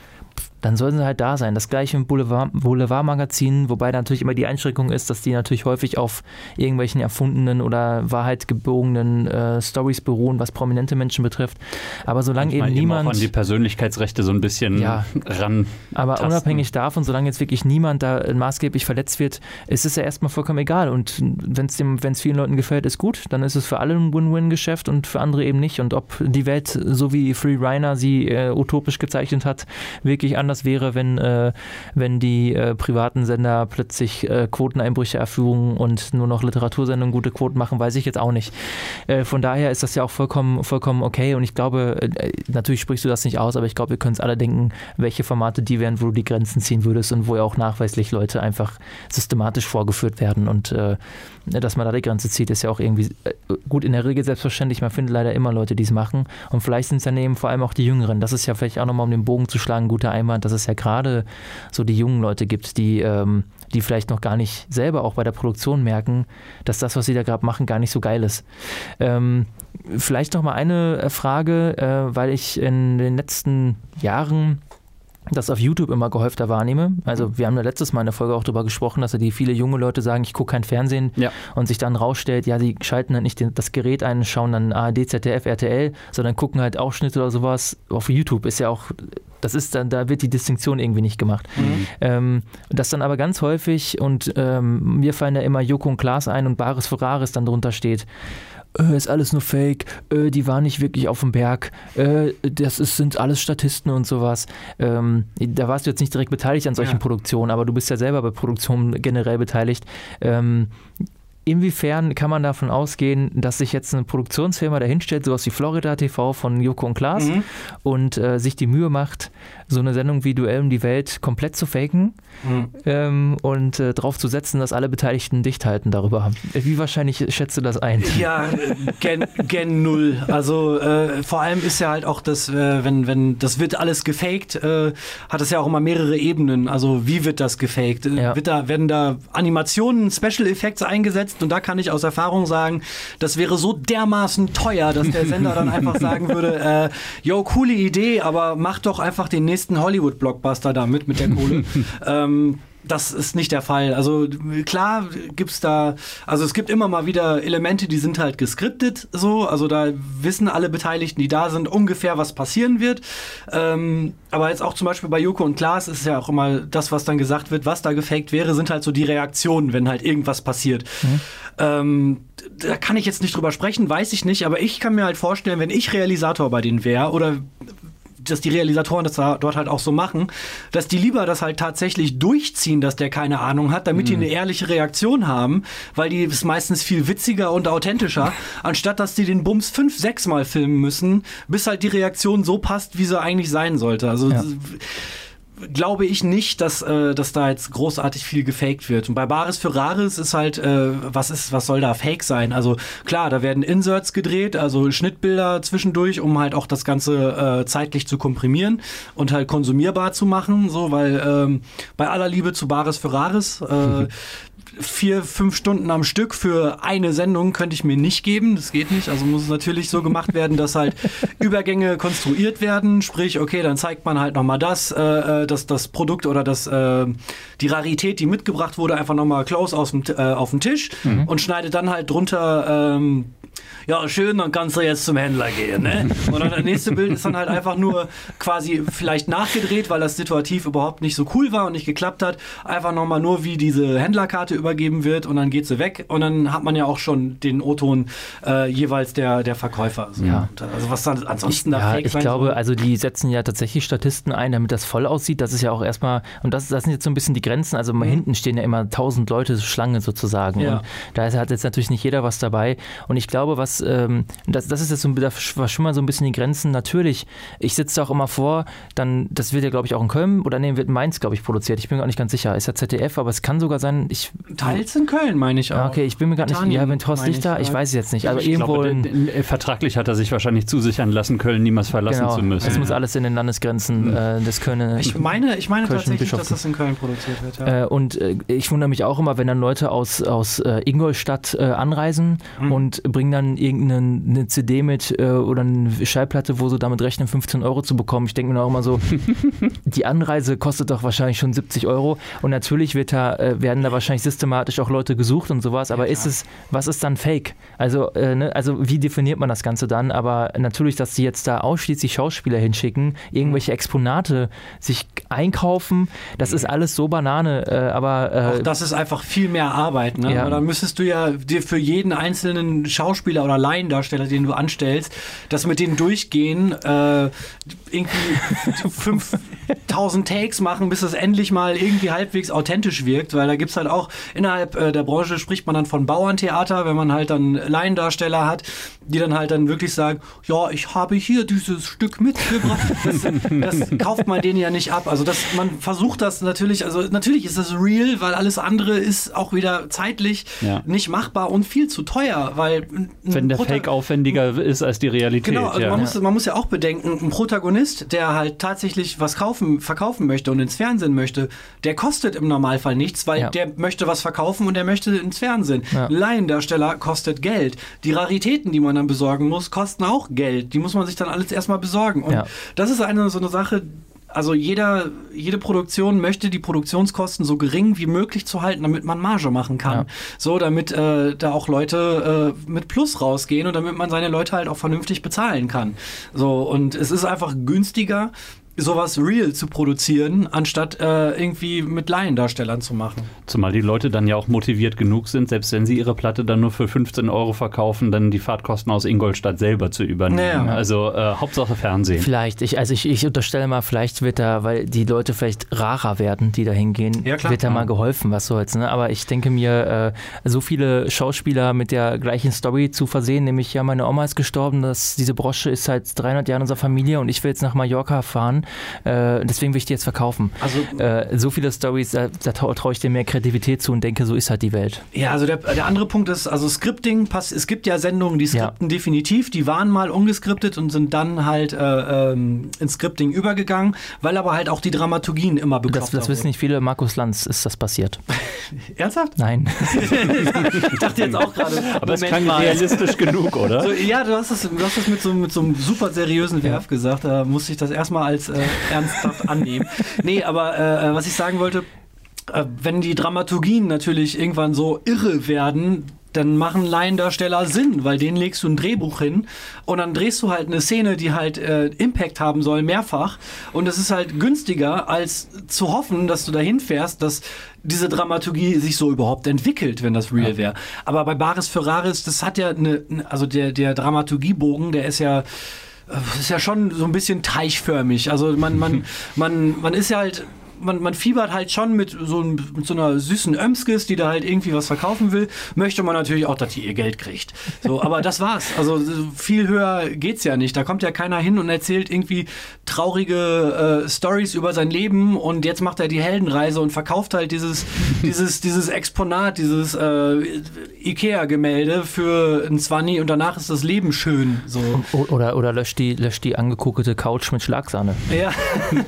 dann sollen sie halt da sein. Das gleiche im Boulevardmagazin, wobei da natürlich immer die Einschränkung ist, dass die natürlich häufig auf irgendwelchen erfundenen oder wahrheitgebogenen äh, Stories beruhen, was prominente Menschen betrifft. Aber solange eben niemand. Auch an die Persönlichkeitsrechte so ein bisschen ja, ran. Aber tasten. unabhängig davon, solange jetzt wirklich niemand da maßgeblich verletzt wird, ist es ja erstmal vollkommen egal. Und wenn es vielen Leuten gefällt, ist gut, dann ist es für alle ein Win-Win-Geschäft und für andere eben nicht. Und ob die Welt, so wie Free Reiner sie äh, utopisch gezeichnet hat, wirklich anders anders wäre, wenn, äh, wenn die äh, privaten Sender plötzlich äh, Quoteneinbrüche erführen und nur noch Literatursendungen gute Quoten machen, weiß ich jetzt auch nicht. Äh, von daher ist das ja auch vollkommen, vollkommen okay und ich glaube, äh, natürlich sprichst du das nicht aus, aber ich glaube, wir können es alle denken, welche Formate die wären, wo du die Grenzen ziehen würdest und wo ja auch nachweislich Leute einfach systematisch vorgeführt werden und äh, dass man da die Grenze zieht, ist ja auch irgendwie gut in der Regel selbstverständlich. Man findet leider immer Leute, die es machen. Und vielleicht sind es dann eben vor allem auch die Jüngeren. Das ist ja vielleicht auch nochmal, um den Bogen zu schlagen, ein guter Einwand, dass es ja gerade so die jungen Leute gibt, die, ähm, die vielleicht noch gar nicht selber auch bei der Produktion merken, dass das, was sie da gerade machen, gar nicht so geil ist. Ähm, vielleicht noch mal eine äh, Frage, äh, weil ich in den letzten Jahren das auf YouTube immer gehäufter wahrnehme. Also wir haben ja letztes Mal in der Folge auch darüber gesprochen, dass ja die viele junge Leute sagen, ich gucke kein Fernsehen Ja. und sich dann rausstellt, ja, die schalten dann nicht den, das Gerät ein, schauen dann ARD, ZDF, RTL, sondern gucken halt Ausschnitte oder sowas auf YouTube. Ist ja auch, das ist dann, da wird die Distinktion irgendwie nicht gemacht. Ähm, das dann aber ganz häufig und ähm, mir fallen ja immer Joko und Klaas ein und Bares Ferraris dann drunter steht. Äh, ist alles nur Fake, äh, die waren nicht wirklich auf dem Berg, äh, das ist, sind alles Statisten und sowas. Ähm, da warst du jetzt nicht direkt beteiligt an solchen Ja. Produktionen, aber du bist ja selber bei Produktionen generell beteiligt. Ähm, Inwiefern kann man davon ausgehen, dass sich jetzt eine Produktionsfirma dahinstellt, sowas wie Florida TV von Joko und Klaas, Mhm. und äh, sich die Mühe macht, so eine Sendung wie Duell um die Welt komplett zu faken Mhm. ähm, und äh, darauf zu setzen, dass alle Beteiligten dicht halten darüber. Wie wahrscheinlich schätzt du das ein? Ja, gen, gen null. Also äh, vor allem ist ja halt auch das, äh, wenn, wenn das wird alles gefaked, äh, hat es ja auch immer mehrere Ebenen. Also wie wird das gefaked? Äh, Ja. Wird da, werden da Animationen, Special Effects eingesetzt und da kann ich aus Erfahrung sagen, das wäre so dermaßen teuer, dass der Sender dann einfach sagen würde, äh, yo, coole Idee, aber mach doch einfach den nächsten Hollywood-Blockbuster damit mit der Kohle. ähm, das ist nicht der Fall. Also klar gibt's da, also es gibt immer mal wieder Elemente, die sind halt geskriptet so, also da wissen alle Beteiligten, die da sind, ungefähr, was passieren wird. Ähm, aber jetzt auch zum Beispiel bei Joko und Klaas ist ja auch immer das, was dann gesagt wird, was da gefaked wäre, sind halt so die Reaktionen, wenn halt irgendwas passiert. Ähm, da kann ich jetzt nicht drüber sprechen, weiß ich nicht, aber ich kann mir halt vorstellen, wenn ich Realisator bei denen wäre oder dass die Realisatoren das da, dort halt auch so machen, dass die lieber das halt tatsächlich durchziehen, dass der keine Ahnung hat, damit die eine ehrliche Reaktion haben, weil die ist meistens viel witziger und authentischer, anstatt dass die den Bums fünf, sechs Mal filmen müssen, bis halt die Reaktion so passt, wie sie eigentlich sein sollte. Also Ja. Glaube ich nicht, dass, äh, dass da jetzt großartig viel gefaked wird. Und bei Bares für Rares ist halt, äh, was ist, was soll da Fake sein? Also klar, da werden Inserts gedreht, also Schnittbilder zwischendurch, um halt auch das Ganze äh, zeitlich zu komprimieren und halt konsumierbar zu machen, so, weil ähm, bei aller Liebe zu Bares für Rares, äh, vier, fünf Stunden am Stück für eine Sendung könnte ich mir nicht geben. Das geht nicht. Also muss es natürlich so gemacht werden, dass halt Übergänge konstruiert werden. Sprich, okay, dann zeigt man halt nochmal das, äh, dass das Produkt oder das, äh, die Rarität, die mitgebracht wurde, einfach nochmal close aus dem, äh, auf den Tisch und schneidet dann halt drunter. Ähm, ja, schön, dann kannst du jetzt zum Händler gehen. Ne? Und dann das nächste Bild ist dann halt einfach nur quasi vielleicht nachgedreht, weil das situativ überhaupt nicht so cool war und nicht geklappt hat. Einfach nochmal nur, wie diese Händlerkarte übergeben wird und dann geht sie weg. Und dann hat man ja auch schon den O-Ton äh, jeweils der, der Verkäufer. So. Ja. Und, Also was dann Ich, ansonsten da ja, ich glaube, soll. also die setzen ja tatsächlich Statisten ein, damit das voll aussieht. Das ist ja auch erstmal, und das, das sind jetzt so ein bisschen die Grenzen. Also mal hinten stehen ja immer tausend Leute Schlange sozusagen. Mhm. Ja. Und da ist- hat jetzt natürlich nicht jeder was dabei. Und ich glaube, was, ähm, das, das ist jetzt so, da verschwimmern so ein bisschen die Grenzen. Natürlich, ich sitze da auch immer vor, dann, das wird ja, glaube ich, auch in Köln oder nee, wird in Mainz, glaube ich, produziert. Ich bin gar nicht ganz sicher. Ist ja ZDF, aber es kann sogar sein, ich. Teils in Köln, meine ich auch. Ja, okay, ich bin mir gar nicht. Ja, wenn Thorst nicht da, ich, weiß es jetzt nicht. Aber ich irgendwo. glaube, in, den- vertraglich hat er sich wahrscheinlich zusichern lassen, Köln niemals verlassen genau, zu müssen. es muss alles in den Landesgrenzen äh, des Köln. Ich meine, ich meine Kölschen tatsächlich, dass Bischoften. das in Köln produziert wird. Ja. Äh, und äh, ich wundere mich auch immer, wenn dann Leute aus, aus äh, Ingolstadt äh, anreisen Mhm. und bringen dann irgendeine eine CD mit äh, oder eine Schallplatte, wo sie damit rechnen, 15 Euro zu bekommen. Ich denke mir auch immer so, die Anreise kostet doch wahrscheinlich schon 70 Euro und natürlich wird da, äh, werden da wahrscheinlich systematisch auch Leute gesucht und sowas, aber ist es, was ist dann Fake? Also, äh, ne, also wie definiert man das Ganze dann? Aber natürlich, dass die jetzt da ausschließlich Schauspieler hinschicken, irgendwelche Exponate sich einkaufen, das ist alles so Banane, äh, aber äh, Auch das ist einfach viel mehr Arbeit. Ne? Ja. Dann müsstest du ja dir für jeden einzelnen Schauspieler oder Laiendarsteller, den du anstellst, das mit denen durchgehen, äh, irgendwie 5000 Takes machen, bis es endlich mal irgendwie halbwegs authentisch wirkt, weil da gibt es halt auch innerhalb äh, der Branche spricht man dann von Bauerntheater, wenn man halt dann Laiendarsteller hat, die dann halt dann wirklich sagen, ja, ich habe hier dieses Stück mitgebracht. Das, das kauft man denen ja nicht ab. Also das, man versucht das natürlich, also natürlich ist das real, weil alles andere ist auch wieder zeitlich Ja. nicht machbar und viel zu teuer, weil Wenn der Prota- Fake aufwendiger ist als die Realität. Genau, also ja. man, muss, man muss ja auch bedenken, ein Protagonist, der halt tatsächlich was kaufen, verkaufen möchte und ins Fernsehen möchte, der kostet im Normalfall nichts, weil Ja. der möchte was verkaufen und der möchte ins Fernsehen. Ja. Laiendarsteller kostet Geld. Die Raritäten, die man dann besorgen muss, kosten auch Geld. Die muss man sich dann alles erstmal besorgen. Und Ja. das ist eine so eine Sache, also jeder, jede Produktion möchte die Produktionskosten so gering wie möglich zu halten, damit man Marge machen kann. Ja. So, damit äh, da auch Leute äh, mit Plus rausgehen und damit man seine Leute halt auch vernünftig bezahlen kann. So, und es ist einfach günstiger, sowas real zu produzieren, anstatt äh, irgendwie mit Laiendarstellern zu machen. Zumal die Leute dann ja auch motiviert genug sind, selbst wenn sie ihre Platte dann nur für 15 Euro verkaufen, dann die Fahrtkosten aus Ingolstadt selber zu übernehmen. Naja. Also äh, Hauptsache Fernsehen. Vielleicht, ich, also ich, ich unterstelle mal, vielleicht wird da, weil die Leute vielleicht rarer werden, die da hingehen, ja, wird da mal geholfen, was soll's. Ne? Aber ich denke mir, äh, so viele Schauspieler mit der gleichen Story zu versehen, nämlich ja, meine Oma ist gestorben, das, diese Brosche ist seit 300 Jahren in unserer Familie und ich will jetzt nach Mallorca fahren äh, deswegen will ich die jetzt verkaufen. Also, äh, so viele Stories, da, da traue ich dir mehr Kreativität zu und denke, so ist halt die Welt. Ja, also der, der andere Punkt ist, also Scripting, pass, es gibt ja Sendungen, die skripten ja. definitiv, die waren mal ungeskriptet und sind dann halt äh, ähm, ins Scripting übergegangen, weil aber halt auch die Dramaturgien immer bekloppt Das, das wissen nicht viele. Markus Lanz ist das passiert. Ernsthaft? Nein. ich dachte jetzt auch gerade. Aber es klang realistisch genug, oder? So, ja, du hast, das, du hast das mit so, mit so einem super seriösen Werf ja. gesagt. Da musste ich das erstmal als äh, ernsthaft annehmen. Nee, aber äh, äh, was ich sagen wollte, äh, wenn die Dramaturgien natürlich irgendwann so irre werden, dann machen Laiendarsteller Sinn, weil denen legst du ein Drehbuch hin und dann drehst du halt eine Szene, die halt äh, Impact haben soll, mehrfach. Und es ist halt günstiger, als zu hoffen, dass du dahin fährst, dass diese Dramaturgie sich so überhaupt entwickelt, wenn das real wäre. Aber bei Baris Ferraris, das hat ja eine, also der, der Dramaturgiebogen, der ist ja ist ja schon so ein bisschen teichförmig. Also man, man, man, man ist ja halt man, man fiebert halt schon mit so, mit so einer süßen Ömskis, die da halt irgendwie was verkaufen will, möchte man natürlich auch, dass die ihr Geld kriegt. So, aber das war's. Also viel höher geht's ja nicht. Da kommt ja keiner hin und erzählt irgendwie traurige äh, Stories über sein Leben und jetzt macht er die Heldenreise und verkauft halt dieses, dieses, dieses Exponat, dieses äh, Ikea-Gemälde für ein Zwanni und danach ist das Leben schön. So. Oder, oder löscht, die, löscht die angeguckte Couch mit Schlagsahne. Ja.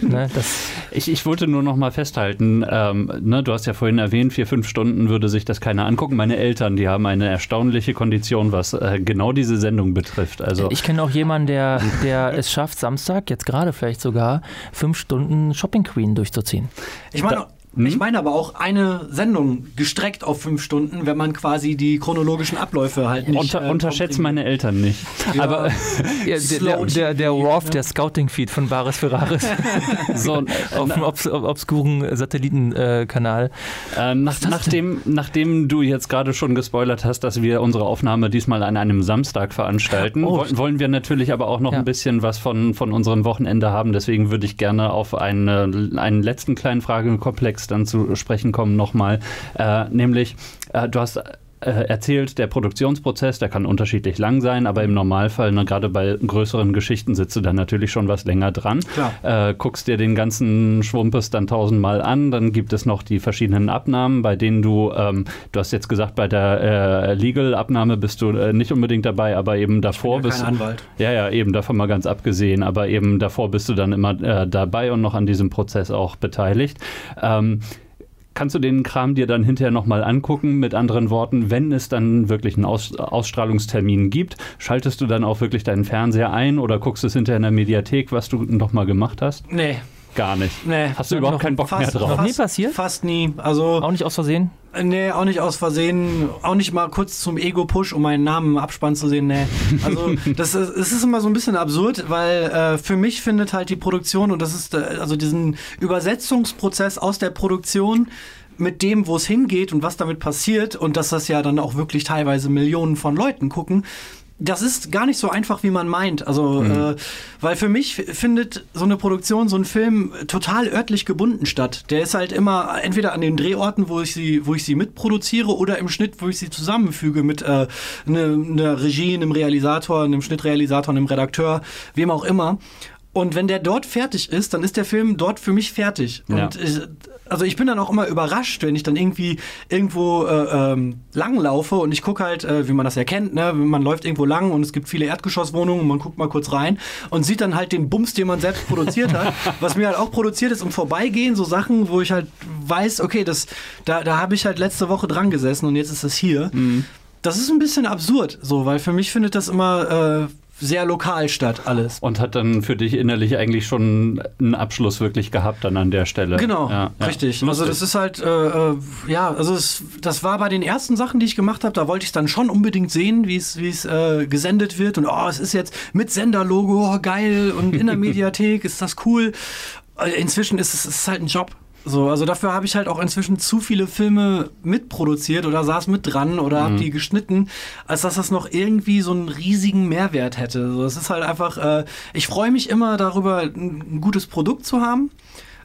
ne, das ich, ich wollte nur noch mal festhalten, ähm, ne, du hast ja vorhin erwähnt, vier, fünf Stunden würde sich das keiner angucken. Meine Eltern, die haben eine erstaunliche Kondition, was äh, genau diese Sendung betrifft. Also ich kenne auch jemanden, der, der es schafft, Samstag, jetzt gerade vielleicht sogar, fünf Stunden Shopping Queen durchzuziehen. Ich meine, hm? Ich meine aber auch eine Sendung gestreckt auf fünf Stunden, wenn man quasi die chronologischen Abläufe halt nicht. Unter, äh, unterschätzt meine Eltern nicht. Ja, aber ja, der, der, der RAW, der Scouting-Feed von Baris Ferraris. so, auf dem obs obskuren Satellitenkanal. Äh, nach, nachdem, nachdem du jetzt gerade schon gespoilert hast, dass wir unsere Aufnahme diesmal an einem Samstag veranstalten, oh, wollen wir natürlich aber auch noch ja. ein bisschen was von, von unserem Wochenende haben. Deswegen würde ich gerne auf eine, einen letzten kleinen Dann zu sprechen kommen nochmal. Äh, nämlich, äh, du hast erzählt, der Produktionsprozess, der kann unterschiedlich lang sein, aber im Normalfall, ne, gerade bei größeren Geschichten, sitzt du dann natürlich schon was länger dran. Äh, guckst dir den ganzen Schwumpes dann tausendmal an, dann gibt es noch die verschiedenen Abnahmen, bei denen du, ähm, du hast jetzt gesagt, bei der äh, Legal-Abnahme bist du äh, nicht unbedingt dabei, aber eben davor ich bin ja bist Anwalt. Ja, ja, eben davon mal ganz abgesehen, aber eben davor bist du dann immer äh, dabei und noch an diesem Prozess auch beteiligt. Ähm, kannst du den Kram dir dann hinterher nochmal angucken. Mit anderen Worten, wenn es dann wirklich einen Aus Ausstrahlungstermin gibt, schaltest du dann auch wirklich deinen Fernseher ein oder guckst es hinterher in der Mediathek, was du nochmal gemacht hast? Nee. Gar nicht. Nee. Hast du überhaupt keinen Bock fast, mehr drauf? Noch nie passiert? Fast nie. Also auch nicht aus Versehen? Nee, auch nicht aus Versehen. Auch nicht mal kurz zum Ego-Push, um meinen Namen im Abspann zu sehen. Nee. Also das ist, es ist immer so ein bisschen absurd, weil äh, für mich findet halt die Produktion und das ist äh, also diesen Übersetzungsprozess aus der Produktion mit dem, wo es hingeht und was damit passiert und dass das ja dann auch wirklich teilweise Millionen von Leuten gucken, das ist gar nicht so einfach, wie man meint. Also, mhm. äh, weil für mich findet so eine Produktion, so ein Film total örtlich gebunden statt. Der ist halt immer entweder an den Drehorten, wo ich sie, wo ich sie mitproduziere, oder im Schnitt, wo ich sie zusammenfüge mit äh, einer ne Regie, einem Realisator, einem Schnittrealisator, einem Redakteur, wem auch immer. Und wenn der dort fertig ist, dann ist der Film dort für mich fertig. Ja. Und ich, also ich bin dann auch immer überrascht, wenn ich dann irgendwie irgendwo äh, ähm, langlaufe und ich gucke halt, äh, wie man das erkennt, ne? man läuft irgendwo lang und es gibt viele Erdgeschosswohnungen und man guckt mal kurz rein und sieht dann halt den Bums, den man selbst produziert hat. Was mir halt auch produziert ist im Vorbeigehen, so Sachen, wo ich halt weiß, okay, das, da, da habe ich halt letzte Woche dran gesessen und jetzt ist es hier. Mhm. Das ist ein bisschen absurd, so, weil für mich findet das immer äh, sehr lokal statt, alles. Und hat dann für dich innerlich eigentlich schon einen Abschluss wirklich gehabt dann an der Stelle. Genau, ja, ja. richtig. Lustig. Also das ist halt, äh, äh, ja, also es, das war bei den ersten Sachen, die ich gemacht habe, da wollte ich dann schon unbedingt sehen, wie es äh, gesendet wird und oh, es ist jetzt mit Senderlogo, oh, geil und in der Mediathek ist das cool. Äh, inzwischen ist es, es ist halt ein Job. So, also dafür habe ich halt auch inzwischen zu viele Filme mitproduziert oder saß mit dran oder mhm. habe die geschnitten, als dass das noch irgendwie so einen riesigen Mehrwert hätte. So, es ist halt einfach, äh, ich freue mich immer darüber, ein gutes Produkt zu haben.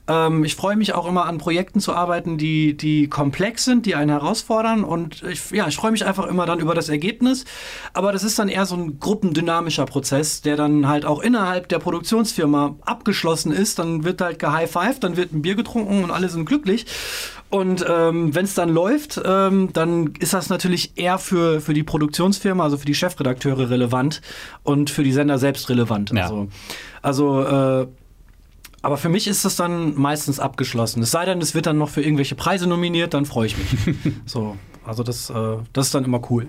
Ähm, ich freue mich auch immer an Projekten zu arbeiten, die, die komplex sind, die einen herausfordern. Und ich, ja, ich freue mich einfach immer dann über das Ergebnis. Aber das ist dann eher so ein gruppendynamischer Prozess, der dann halt auch innerhalb der Produktionsfirma abgeschlossen ist. Dann wird halt gehighfived, dann wird ein Bier getrunken und alle sind glücklich. Und ähm, wenn es dann läuft, ähm, dann ist das natürlich eher für, für die Produktionsfirma, also für die Chefredakteure relevant und für die Sender selbst relevant. Ja. Also, also äh, aber für mich ist das dann meistens abgeschlossen. Es sei denn, es wird dann noch für irgendwelche Preise nominiert, dann freue ich mich. so, also das, äh, das ist dann immer cool.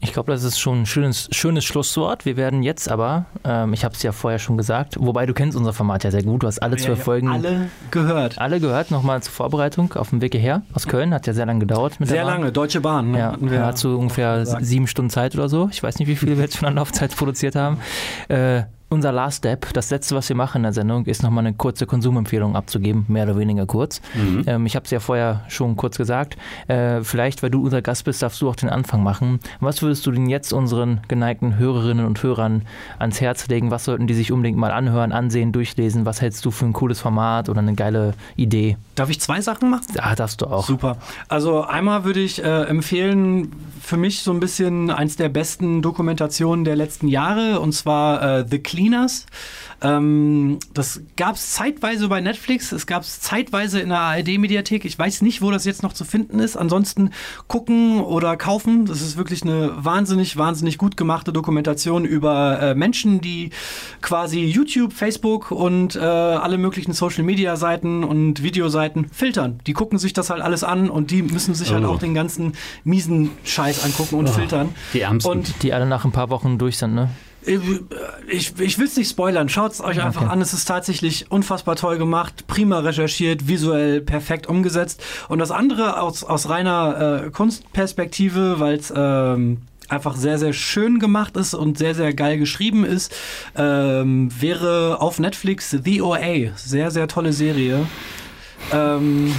Ich glaube, das ist schon ein schönes, schönes Schlusswort. Wir werden jetzt aber, ähm, ich habe es ja vorher schon gesagt, wobei du kennst unser Format ja sehr gut, du hast alle ja, zwölf Folgen. Alle gehört. Alle gehört, nochmal zur Vorbereitung auf dem Weg hierher aus Köln, hat ja sehr lange gedauert. sehr lange, Deutsche Bahn. Ne? Ja, wir dazu ungefähr sieben Stunden Zeit oder so. Ich weiß nicht, wie viel wir jetzt von der Laufzeit produziert haben. Äh, unser Last Step, das letzte, was wir machen in der Sendung, ist nochmal eine kurze Konsumempfehlung abzugeben, mehr oder weniger kurz. Mhm. Ähm, ich habe es ja vorher schon kurz gesagt. Äh, vielleicht, weil du unser Gast bist, darfst du auch den Anfang machen. Was würdest du denn jetzt unseren geneigten Hörerinnen und Hörern ans Herz legen? Was sollten die sich unbedingt mal anhören, ansehen, durchlesen? Was hältst du für ein cooles Format oder eine geile Idee? Darf ich zwei Sachen machen? Ja, darfst du auch. Super. Also einmal würde ich äh, empfehlen, für mich so ein bisschen eins der besten Dokumentationen der letzten Jahre, und zwar äh, The Cleaners. Ähm, das gab es zeitweise bei Netflix, es gab es zeitweise in der ARD-Mediathek. Ich weiß nicht, wo das jetzt noch zu finden ist. Ansonsten gucken oder kaufen. Das ist wirklich eine wahnsinnig, wahnsinnig gut gemachte Dokumentation über äh, Menschen, die quasi YouTube, Facebook und äh, alle möglichen Social-Media-Seiten und Videoseiten filtern. Die gucken sich das halt alles an und die müssen sich halt oh. halt auch den ganzen miesen Scheiß angucken und oh. filtern. Die Ärmsten. Und die alle nach ein paar Wochen durch sind, ne? Ich, ich will es nicht spoilern. Schaut es euch einfach okay. an. Es ist tatsächlich unfassbar toll gemacht, prima recherchiert, visuell perfekt umgesetzt. Und das andere aus, aus reiner äh, Kunstperspektive, weil es ähm, einfach sehr, sehr schön gemacht ist und sehr, sehr geil geschrieben ist, ähm, wäre auf Netflix The OA. Sehr, sehr tolle Serie. Ähm,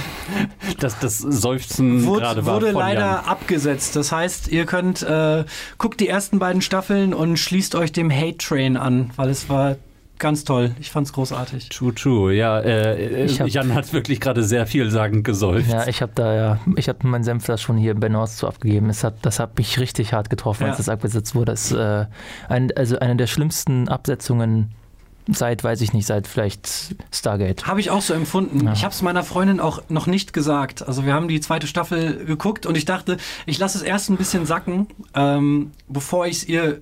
das, das Seufzen wurde, gerade war wurde leider Jan. abgesetzt. Das heißt, ihr könnt äh, guckt die ersten beiden Staffeln und schließt euch dem Hate Train an, weil es war ganz toll. Ich fand es großartig. True, true. Ja, äh, äh hab, Jan hat wirklich gerade sehr vielsagend gesäuft. Ja, ich habe da ja, ich habe meinen Senf da schon hier in Benors zu abgegeben. Es hat, das hat mich richtig hart getroffen, ja. als das abgesetzt wurde. Das ist äh, ein, also eine der schlimmsten Absetzungen seit, weiß ich nicht, seit vielleicht Stargate. Habe ich auch so empfunden. Ja. Ich habe es meiner Freundin auch noch nicht gesagt. Also wir haben die zweite Staffel geguckt und ich dachte, ich lasse es erst ein bisschen sacken, ähm, bevor ich es ihr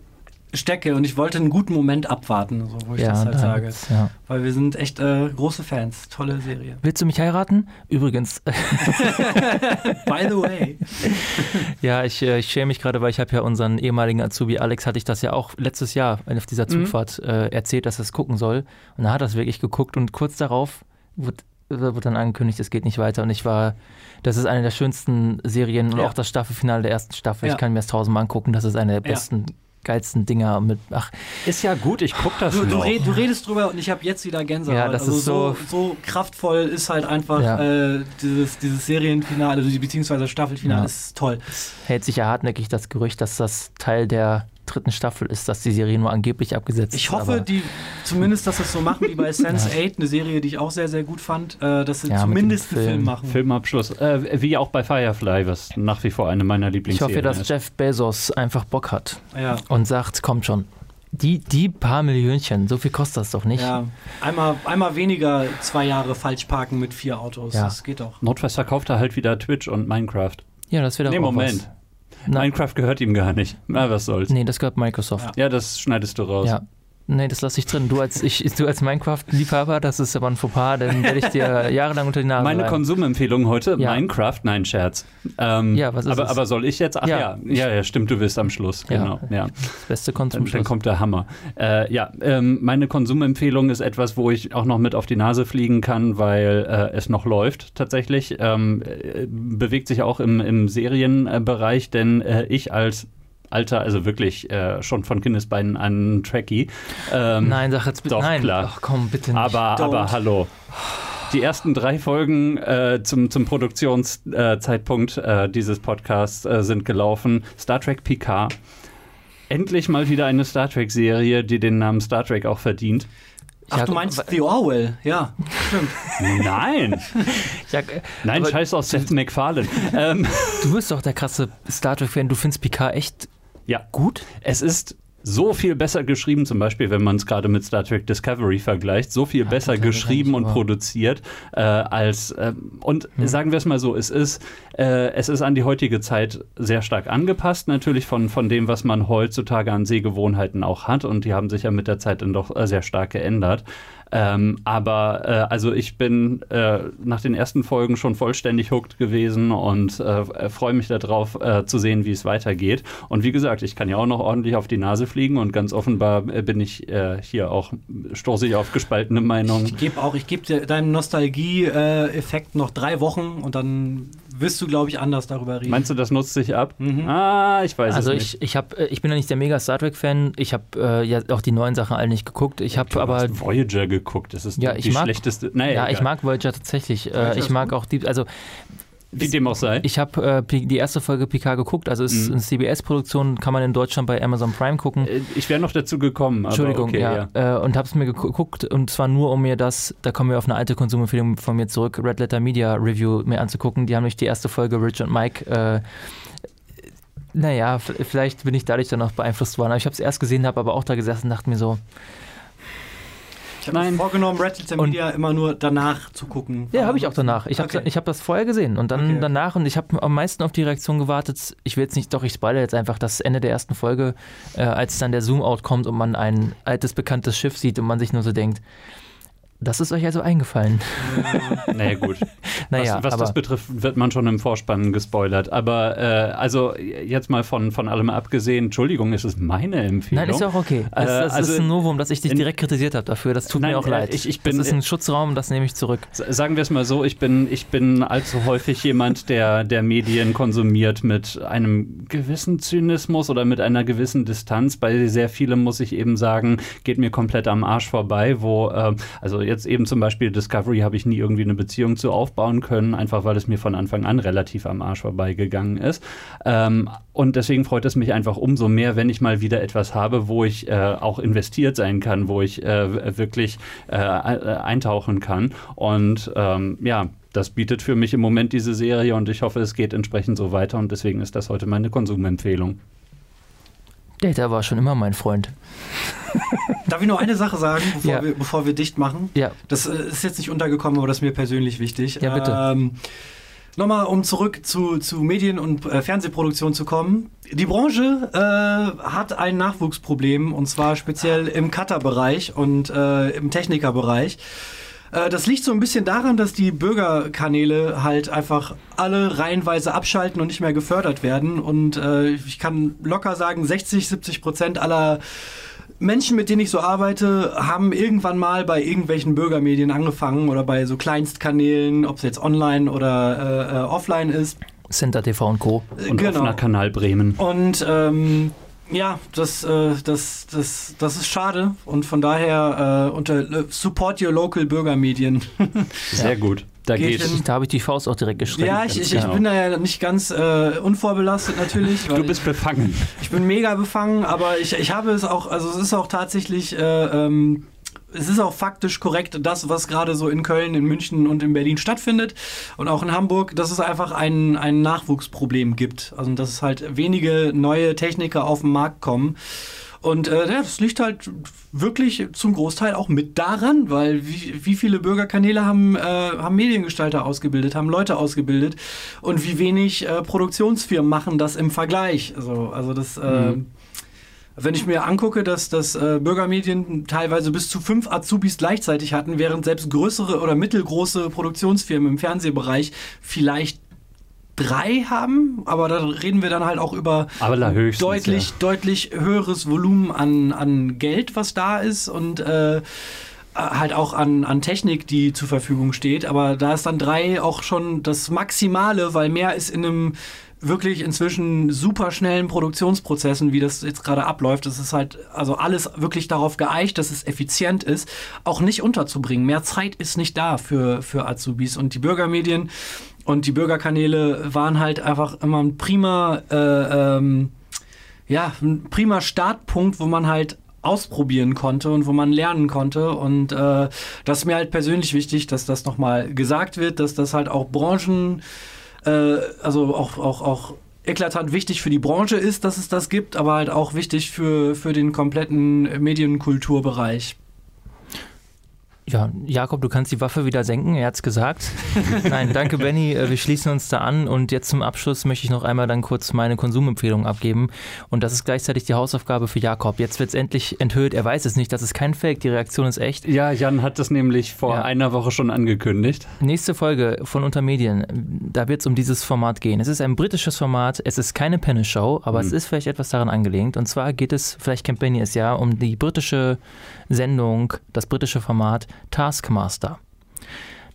stecke und ich wollte einen guten Moment abwarten, so, wo ich ja, das halt sage. Ja. Weil wir sind echt äh, große Fans. Tolle Serie. Willst du mich heiraten? Übrigens. By the way. ja, ich, äh, ich schäme mich gerade, weil ich habe ja unseren ehemaligen Azubi Alex, hatte ich das ja auch letztes Jahr auf dieser mhm. Zugfahrt mhm. äh, erzählt, dass er es gucken soll. Und er hat das wirklich geguckt und kurz darauf wurde, wurde dann angekündigt, es geht nicht weiter. Und ich war, das ist eine der schönsten Serien und ja. auch das Staffelfinale der ersten Staffel. Ja. Ich kann mir das tausendmal angucken. Das ist eine der besten geilsten Dinger mit. Ach. Ist ja gut, ich guck das du, noch. Du, redest drüber und ich habe jetzt wieder Gänsehaut. Ja, das also ist so, so, so kraftvoll ist halt einfach ja. äh, dieses, dieses Serienfinale, beziehungsweise Staffelfinale ja. ist toll. Es hält sich ja hartnäckig das Gerücht, dass das Teil der dritten Staffel ist, dass die Serie nur angeblich abgesetzt ist. Ich hoffe, die, zumindest, dass sie es so machen wie bei Sense 8, eine Serie, die ich auch sehr, sehr gut fand, äh, dass sie ja, zumindest einen Film, Film, machen. Filmabschluss. Äh, wie auch bei Firefly, was nach wie vor eine meiner Lieblingsserien ist. Ich hoffe, dass ist. Jeff Bezos einfach Bock hat ja. und sagt, kommt schon. Die, die paar Millionchen, so viel kostet das doch nicht. Ja, einmal, einmal weniger zwei Jahre falsch parken mit vier Autos. Ja. Das geht doch. Notfalls verkauft er halt wieder Twitch und Minecraft. Ja, das wird auch Nee, Moment. Was. Minecraft gehört ihm gar nicht. Na, was soll's. Nee, das gehört Microsoft. Ja, das schneidest du raus. Ja. Nee, das lasse ich drin. Du als, ich, du als Minecraft-Liebhaber, das ist aber ein Fauxpas, dann werde ich dir jahrelang unter die Nase Meine reiben. Konsumempfehlung heute, Ja. Minecraft, nein, Scherz. Ähm, Ja, was ist aber, es? aber soll ich jetzt? Ach ja, Ja. ja, stimmt, du bist am Schluss. Ja. Genau, ja. Das beste Dann, Konsum. dann kommt der Hammer. Äh, ja, ähm, meine Konsumempfehlung ist etwas, wo ich auch noch mit auf die Nase fliegen kann, weil äh, es noch läuft tatsächlich. Ähm, äh, bewegt sich auch im, im Serienbereich, denn äh, ich als alter, also wirklich äh, schon von Kindesbeinen an Trekkie. Ähm, Nein, sag jetzt bitte. Doch, Nein, klar. Ach komm, bitte nicht. aber, Don't. aber hallo. Die ersten drei Folgen äh, zum, zum Produktionszeitpunkt äh, dieses Podcasts äh, sind gelaufen. Star Trek Picard. Endlich mal wieder eine Star Trek-Serie, die den Namen Star Trek auch verdient. Ach, du meinst The Orwell, ja, stimmt. Nein, Ja, äh, nein, scheiß auf Seth MacFarlane. ähm, Du bist doch der krasse Star Trek-Fan. Du findest Picard echt ja, gut? es ist so viel besser geschrieben, zum Beispiel, wenn man es gerade mit Star Trek Discovery vergleicht, so viel besser total geschrieben und produziert äh, als ähm, und Hm. sagen wir es mal so, es ist äh, es ist an die heutige Zeit sehr stark angepasst, natürlich von von dem, was man heutzutage an Sehgewohnheiten auch hat und die haben sich ja mit der Zeit dann doch äh, sehr stark geändert. Ähm, aber äh, also ich bin äh, nach den ersten Folgen schon vollständig hooked gewesen und äh, freue mich darauf äh, zu sehen, wie es weitergeht. Und wie gesagt, ich kann ja auch noch ordentlich auf die Nase fliegen und ganz offenbar äh, bin ich äh, hier auch stoße ich auf gespaltene Meinungen. Ich gebe auch, ich gebe deinem Nostalgie-Effekt noch drei Wochen und dann wirst du, glaube ich, anders darüber reden. Meinst du, das nutzt sich ab? Mhm. Ah, ich weiß Also es nicht. ich, ich, hab, äh, ich bin ja nicht der mega Star Trek-Fan. Ich habe äh, ja auch die neuen Sachen alle nicht geguckt. Ich habe Du aber hast Voyager geguckt. Das ist Ja, die ich mag- schlechteste. Naja, ja, ich egal. mag Voyager tatsächlich. Voyager Äh, ich ist mag gut. auch die, also Wie dem auch sei. ich habe äh, die erste Folge Picard geguckt. Also es ist Mhm. eine CBS-Produktion, kann man in Deutschland bei Amazon Prime gucken. Äh, ich wäre noch dazu gekommen. Aber Entschuldigung, okay, ja. Äh, und habe es mir geguckt und zwar nur, um mir das, da kommen wir auf eine alte Konsumempfehlung von mir zurück, Red Letter Media Review mir anzugucken. Die haben nämlich die erste Folge Rich und Mike. Äh, naja, vielleicht bin ich dadurch dann noch beeinflusst worden. Aber ich habe es erst gesehen, habe aber auch da gesessen und dachte mir so, ich habe mir Nein. vorgenommen, Und- Media immer nur danach zu gucken. Ja, habe ich auch danach. Ich habe Okay. ich hab das vorher gesehen und dann Okay. danach und ich habe am meisten auf die Reaktion gewartet. Ich will jetzt nicht, doch ich spoilere jetzt einfach das Ende der ersten Folge, äh, als dann der Zoom-Out kommt und man ein altes, bekanntes Schiff sieht und man sich nur so denkt, das ist euch also eingefallen. Naja, gut. Naja, was was das betrifft, wird man schon im Vorspann gespoilert. Aber äh, also jetzt mal von, von allem abgesehen, Entschuldigung, es ist meine Empfehlung. nein, ist ja auch okay. Äh, das also ist ein Novum, dass ich dich in- direkt kritisiert habe dafür. Das tut Nein, mir auch äh, leid. ich- ich bin- das ist ein Schutzraum, das nehme ich zurück. Sagen wir es mal so, ich bin, ich bin allzu häufig jemand, der, der Medien konsumiert mit einem gewissen Zynismus oder mit einer gewissen Distanz. Bei sehr vielem muss ich eben sagen, geht mir komplett am Arsch vorbei, wo, äh, also jetzt eben zum Beispiel Discovery habe ich nie irgendwie eine Beziehung zu aufbauen können, einfach weil es mir von Anfang an relativ am Arsch vorbeigegangen ist. Ähm, und deswegen freut es mich einfach umso mehr, wenn ich mal wieder etwas habe, wo ich äh, auch investiert sein kann, wo ich äh, wirklich äh, äh, eintauchen kann. Und ähm, ja, das bietet für mich im Moment diese Serie und ich hoffe, es geht entsprechend so weiter und deswegen ist das heute meine Konsumempfehlung. Data war schon immer mein Freund. Darf ich nur eine Sache sagen, bevor, Ja. wir, bevor wir dicht machen? Ja, Das äh, ist jetzt nicht untergekommen, aber das ist mir persönlich wichtig. Ja, bitte. Ähm, Nochmal, um zurück zu, zu Medien- und äh, Fernsehproduktion zu kommen. Die Branche äh, hat ein Nachwuchsproblem und zwar speziell im Cutter-Bereich und äh, im Techniker-Bereich. Äh, Das liegt so ein bisschen daran, dass die Bürgerkanäle halt einfach alle reihenweise abschalten und nicht mehr gefördert werden. Und äh, ich kann locker sagen, 60, 70 Prozent aller Menschen, mit denen ich so arbeite, haben irgendwann mal bei irgendwelchen Bürgermedien angefangen oder bei so Kleinstkanälen, ob es jetzt online oder äh, äh, offline ist. Center TV und Co. Äh, Und offener Kanal Bremen. Und ähm, ja, das, äh, das, das, das ist schade. Und von daher äh, unter äh, Support Your Local Bürgermedien. Sehr gut. Da Geht geht. hin. Da habe ich die Faust auch direkt gestreckt. ja, ich, ich, ich genau. bin da ja nicht ganz äh, unvorbelastet natürlich. weil Du bist befangen. Ich bin mega befangen, aber ich, ich habe es auch, also es ist auch tatsächlich, äh, ähm, es ist auch faktisch korrekt, das, was gerade so in Köln, in München und in Berlin stattfindet und auch in Hamburg, dass es einfach ein, ein Nachwuchsproblem gibt. Also dass es halt wenige neue Techniker auf den Markt kommen. Und äh, das liegt halt wirklich zum Großteil auch mit daran, weil wie, wie viele Bürgerkanäle haben, äh, haben Mediengestalter ausgebildet, haben Leute ausgebildet und wie wenig äh, Produktionsfirmen machen das im Vergleich. Also, also das, äh, Mhm. Wenn ich mir angucke, dass, dass äh, Bürgermedien teilweise bis zu fünf Azubis gleichzeitig hatten, während selbst größere oder mittelgroße Produktionsfirmen im Fernsehbereich vielleicht drei haben, aber da reden wir dann halt auch über deutlich, ja. deutlich höheres Volumen an, an Geld, was da ist und äh, halt auch an, an Technik, die zur Verfügung steht. Aber da ist dann drei auch schon das Maximale, weil mehr ist in einem wirklich inzwischen super schnellen Produktionsprozessen, wie das jetzt gerade abläuft. Das ist halt also alles wirklich darauf geeicht, dass es effizient ist, auch nicht unterzubringen. Mehr Zeit ist nicht da für, für Azubis. Und die Bürgermedien und die Bürgerkanäle waren halt einfach immer ein prima, äh, ähm, ja, ein prima Startpunkt, wo man halt ausprobieren konnte und wo man lernen konnte. Und äh, das ist mir halt persönlich wichtig, dass das nochmal gesagt wird, dass das halt auch Branchen, äh, also auch, auch, auch eklatant wichtig für die Branche ist, dass es das gibt, aber halt auch wichtig für, für den kompletten Medienkulturbereich. Ja, Jakob, du kannst die Waffe wieder senken, er hat es gesagt. Nein, danke Benny, äh, wir schließen uns da an und jetzt zum Abschluss möchte ich noch einmal dann kurz meine Konsumempfehlung abgeben und das ist gleichzeitig die Hausaufgabe für Jakob. Jetzt wird es endlich enthüllt, er weiß es nicht, das ist kein Fake, die Reaktion ist echt. Ja, Jan hat das nämlich vor ja. einer Woche schon angekündigt. Nächste Folge von Untermedien, da wird es um dieses Format gehen. Es ist ein britisches Format, es ist keine Penne-Show, aber hm. es ist vielleicht etwas daran angelehnt und zwar geht es, vielleicht kennt Benny es ja, um die britische Sendung, das britische Format Taskmaster.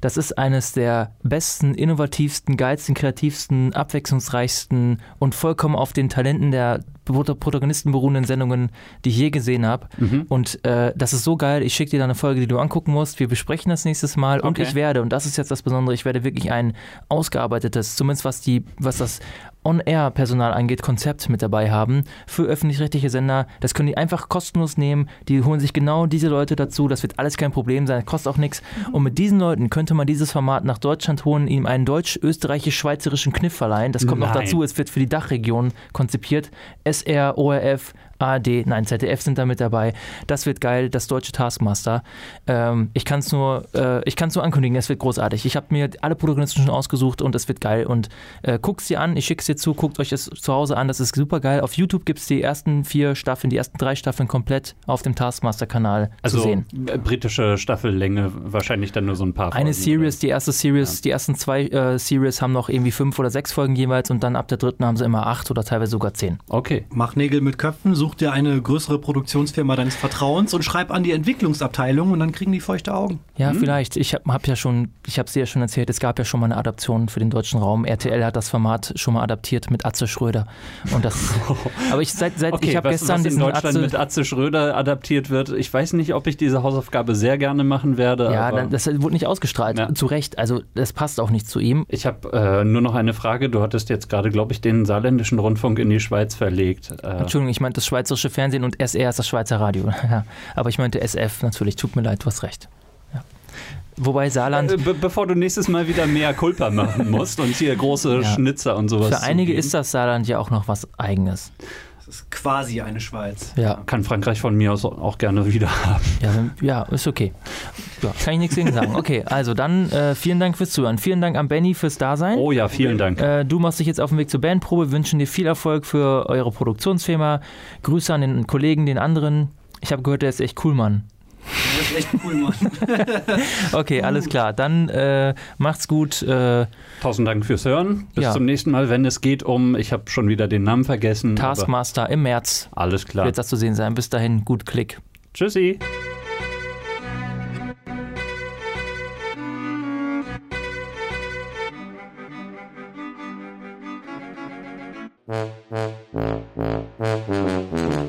Das ist eines der besten, innovativsten, geilsten, kreativsten, abwechslungsreichsten und vollkommen auf den Talenten der Protagonisten beruhenden Sendungen, die ich je gesehen habe. Mhm. Und äh, das ist so geil. Ich schicke dir da eine Folge, die du angucken musst. Wir besprechen das nächstes Mal okay. und ich werde, und das ist jetzt das Besondere, ich werde wirklich ein ausgearbeitetes, zumindest was die, was das On-Air-Personal angeht, Konzept mit dabei haben für öffentlich-rechtliche Sender. Das können die einfach kostenlos nehmen. Die holen sich genau diese Leute dazu. Das wird alles kein Problem sein. Das kostet auch nichts. Mhm. Und mit diesen Leuten könnte man dieses Format nach Deutschland holen, ihm einen deutsch-österreichisch-schweizerischen Kniff verleihen. Das kommt Nein. noch dazu. Es wird für die Dachregion konzipiert. SR, ORF, ARD, nein, ZDF sind da mit dabei. Das wird geil, das deutsche Taskmaster. Ähm, ich kann es nur, äh, nur ankündigen, es wird großartig. Ich habe mir alle Protagonisten schon ausgesucht und es wird geil. Und äh, guckt sie an, ich schicke es dir zu, guckt euch das zu Hause an, das ist super geil. Auf YouTube gibt es die ersten vier Staffeln, die ersten drei Staffeln komplett auf dem Taskmaster-Kanal also, zu sehen. Äh, britische Staffellänge, wahrscheinlich dann nur so ein paar Eine Folgen, Series, die erste Series, ja. die ersten zwei äh, Series haben noch irgendwie fünf oder sechs Folgen jeweils und dann ab der dritten haben sie immer acht oder teilweise sogar zehn. Okay. Mach Nägel mit Köpfen, such dir eine größere Produktionsfirma deines Vertrauens und schreib an die Entwicklungsabteilung und dann kriegen die feuchte Augen. Ja, hm? vielleicht. Ich habe hab ja schon, ich habe es ja schon erzählt, es gab ja schon mal eine Adaption für den deutschen Raum. RTL hat das Format schon mal adaptiert mit Atze Schröder. Und das, aber ich seit, seit okay, ich habe gestern was in Deutschland Atze, mit Atze Schröder adaptiert wird. Ich weiß nicht, ob ich diese Hausaufgabe sehr gerne machen werde. Ja, dann, das wurde nicht ausgestrahlt. Ja. Zu Recht. Also das passt auch nicht zu ihm. Ich habe äh, nur noch eine Frage. Du hattest jetzt gerade, glaube ich, den saarländischen Rundfunk in die Schweiz verlegt. Äh, Entschuldigung, ich meinte das schweizerische Fernsehen und SR ist das Schweizer Radio. Ja, aber ich meinte SF natürlich. Tut mir leid, du hast recht. Ja. Wobei Saarland. Äh, be bevor du nächstes Mal wieder mehr Kulpa machen musst und hier große ja. Schnitzer und sowas. Für einige ist das Saarland ja auch noch was Eigenes. Ist quasi eine Schweiz. Ja. Kann Frankreich von mir aus auch gerne wieder haben. Ja, ja ist okay. Ja, kann ich nichts gegen sagen. Okay, also dann äh, vielen Dank fürs Zuhören. Vielen Dank an Benny fürs Dasein. Oh ja, vielen Dank. Äh, du machst dich jetzt auf den Weg zur Bandprobe, wünschen dir viel Erfolg für eure Produktionsfirma. Grüße an den Kollegen, den anderen. Ich habe gehört, der ist echt cool, Mann. Das ist echt cool, Mann. okay, alles klar. Dann äh, macht's gut. Äh, Tausend Dank fürs Hören. Bis ja. zum nächsten Mal, wenn es geht um, ich habe schon wieder den Namen vergessen. Taskmaster im März. Alles klar. Wird das zu sehen sein. Bis dahin, gut Klick. Tschüssi. Mm-hmm.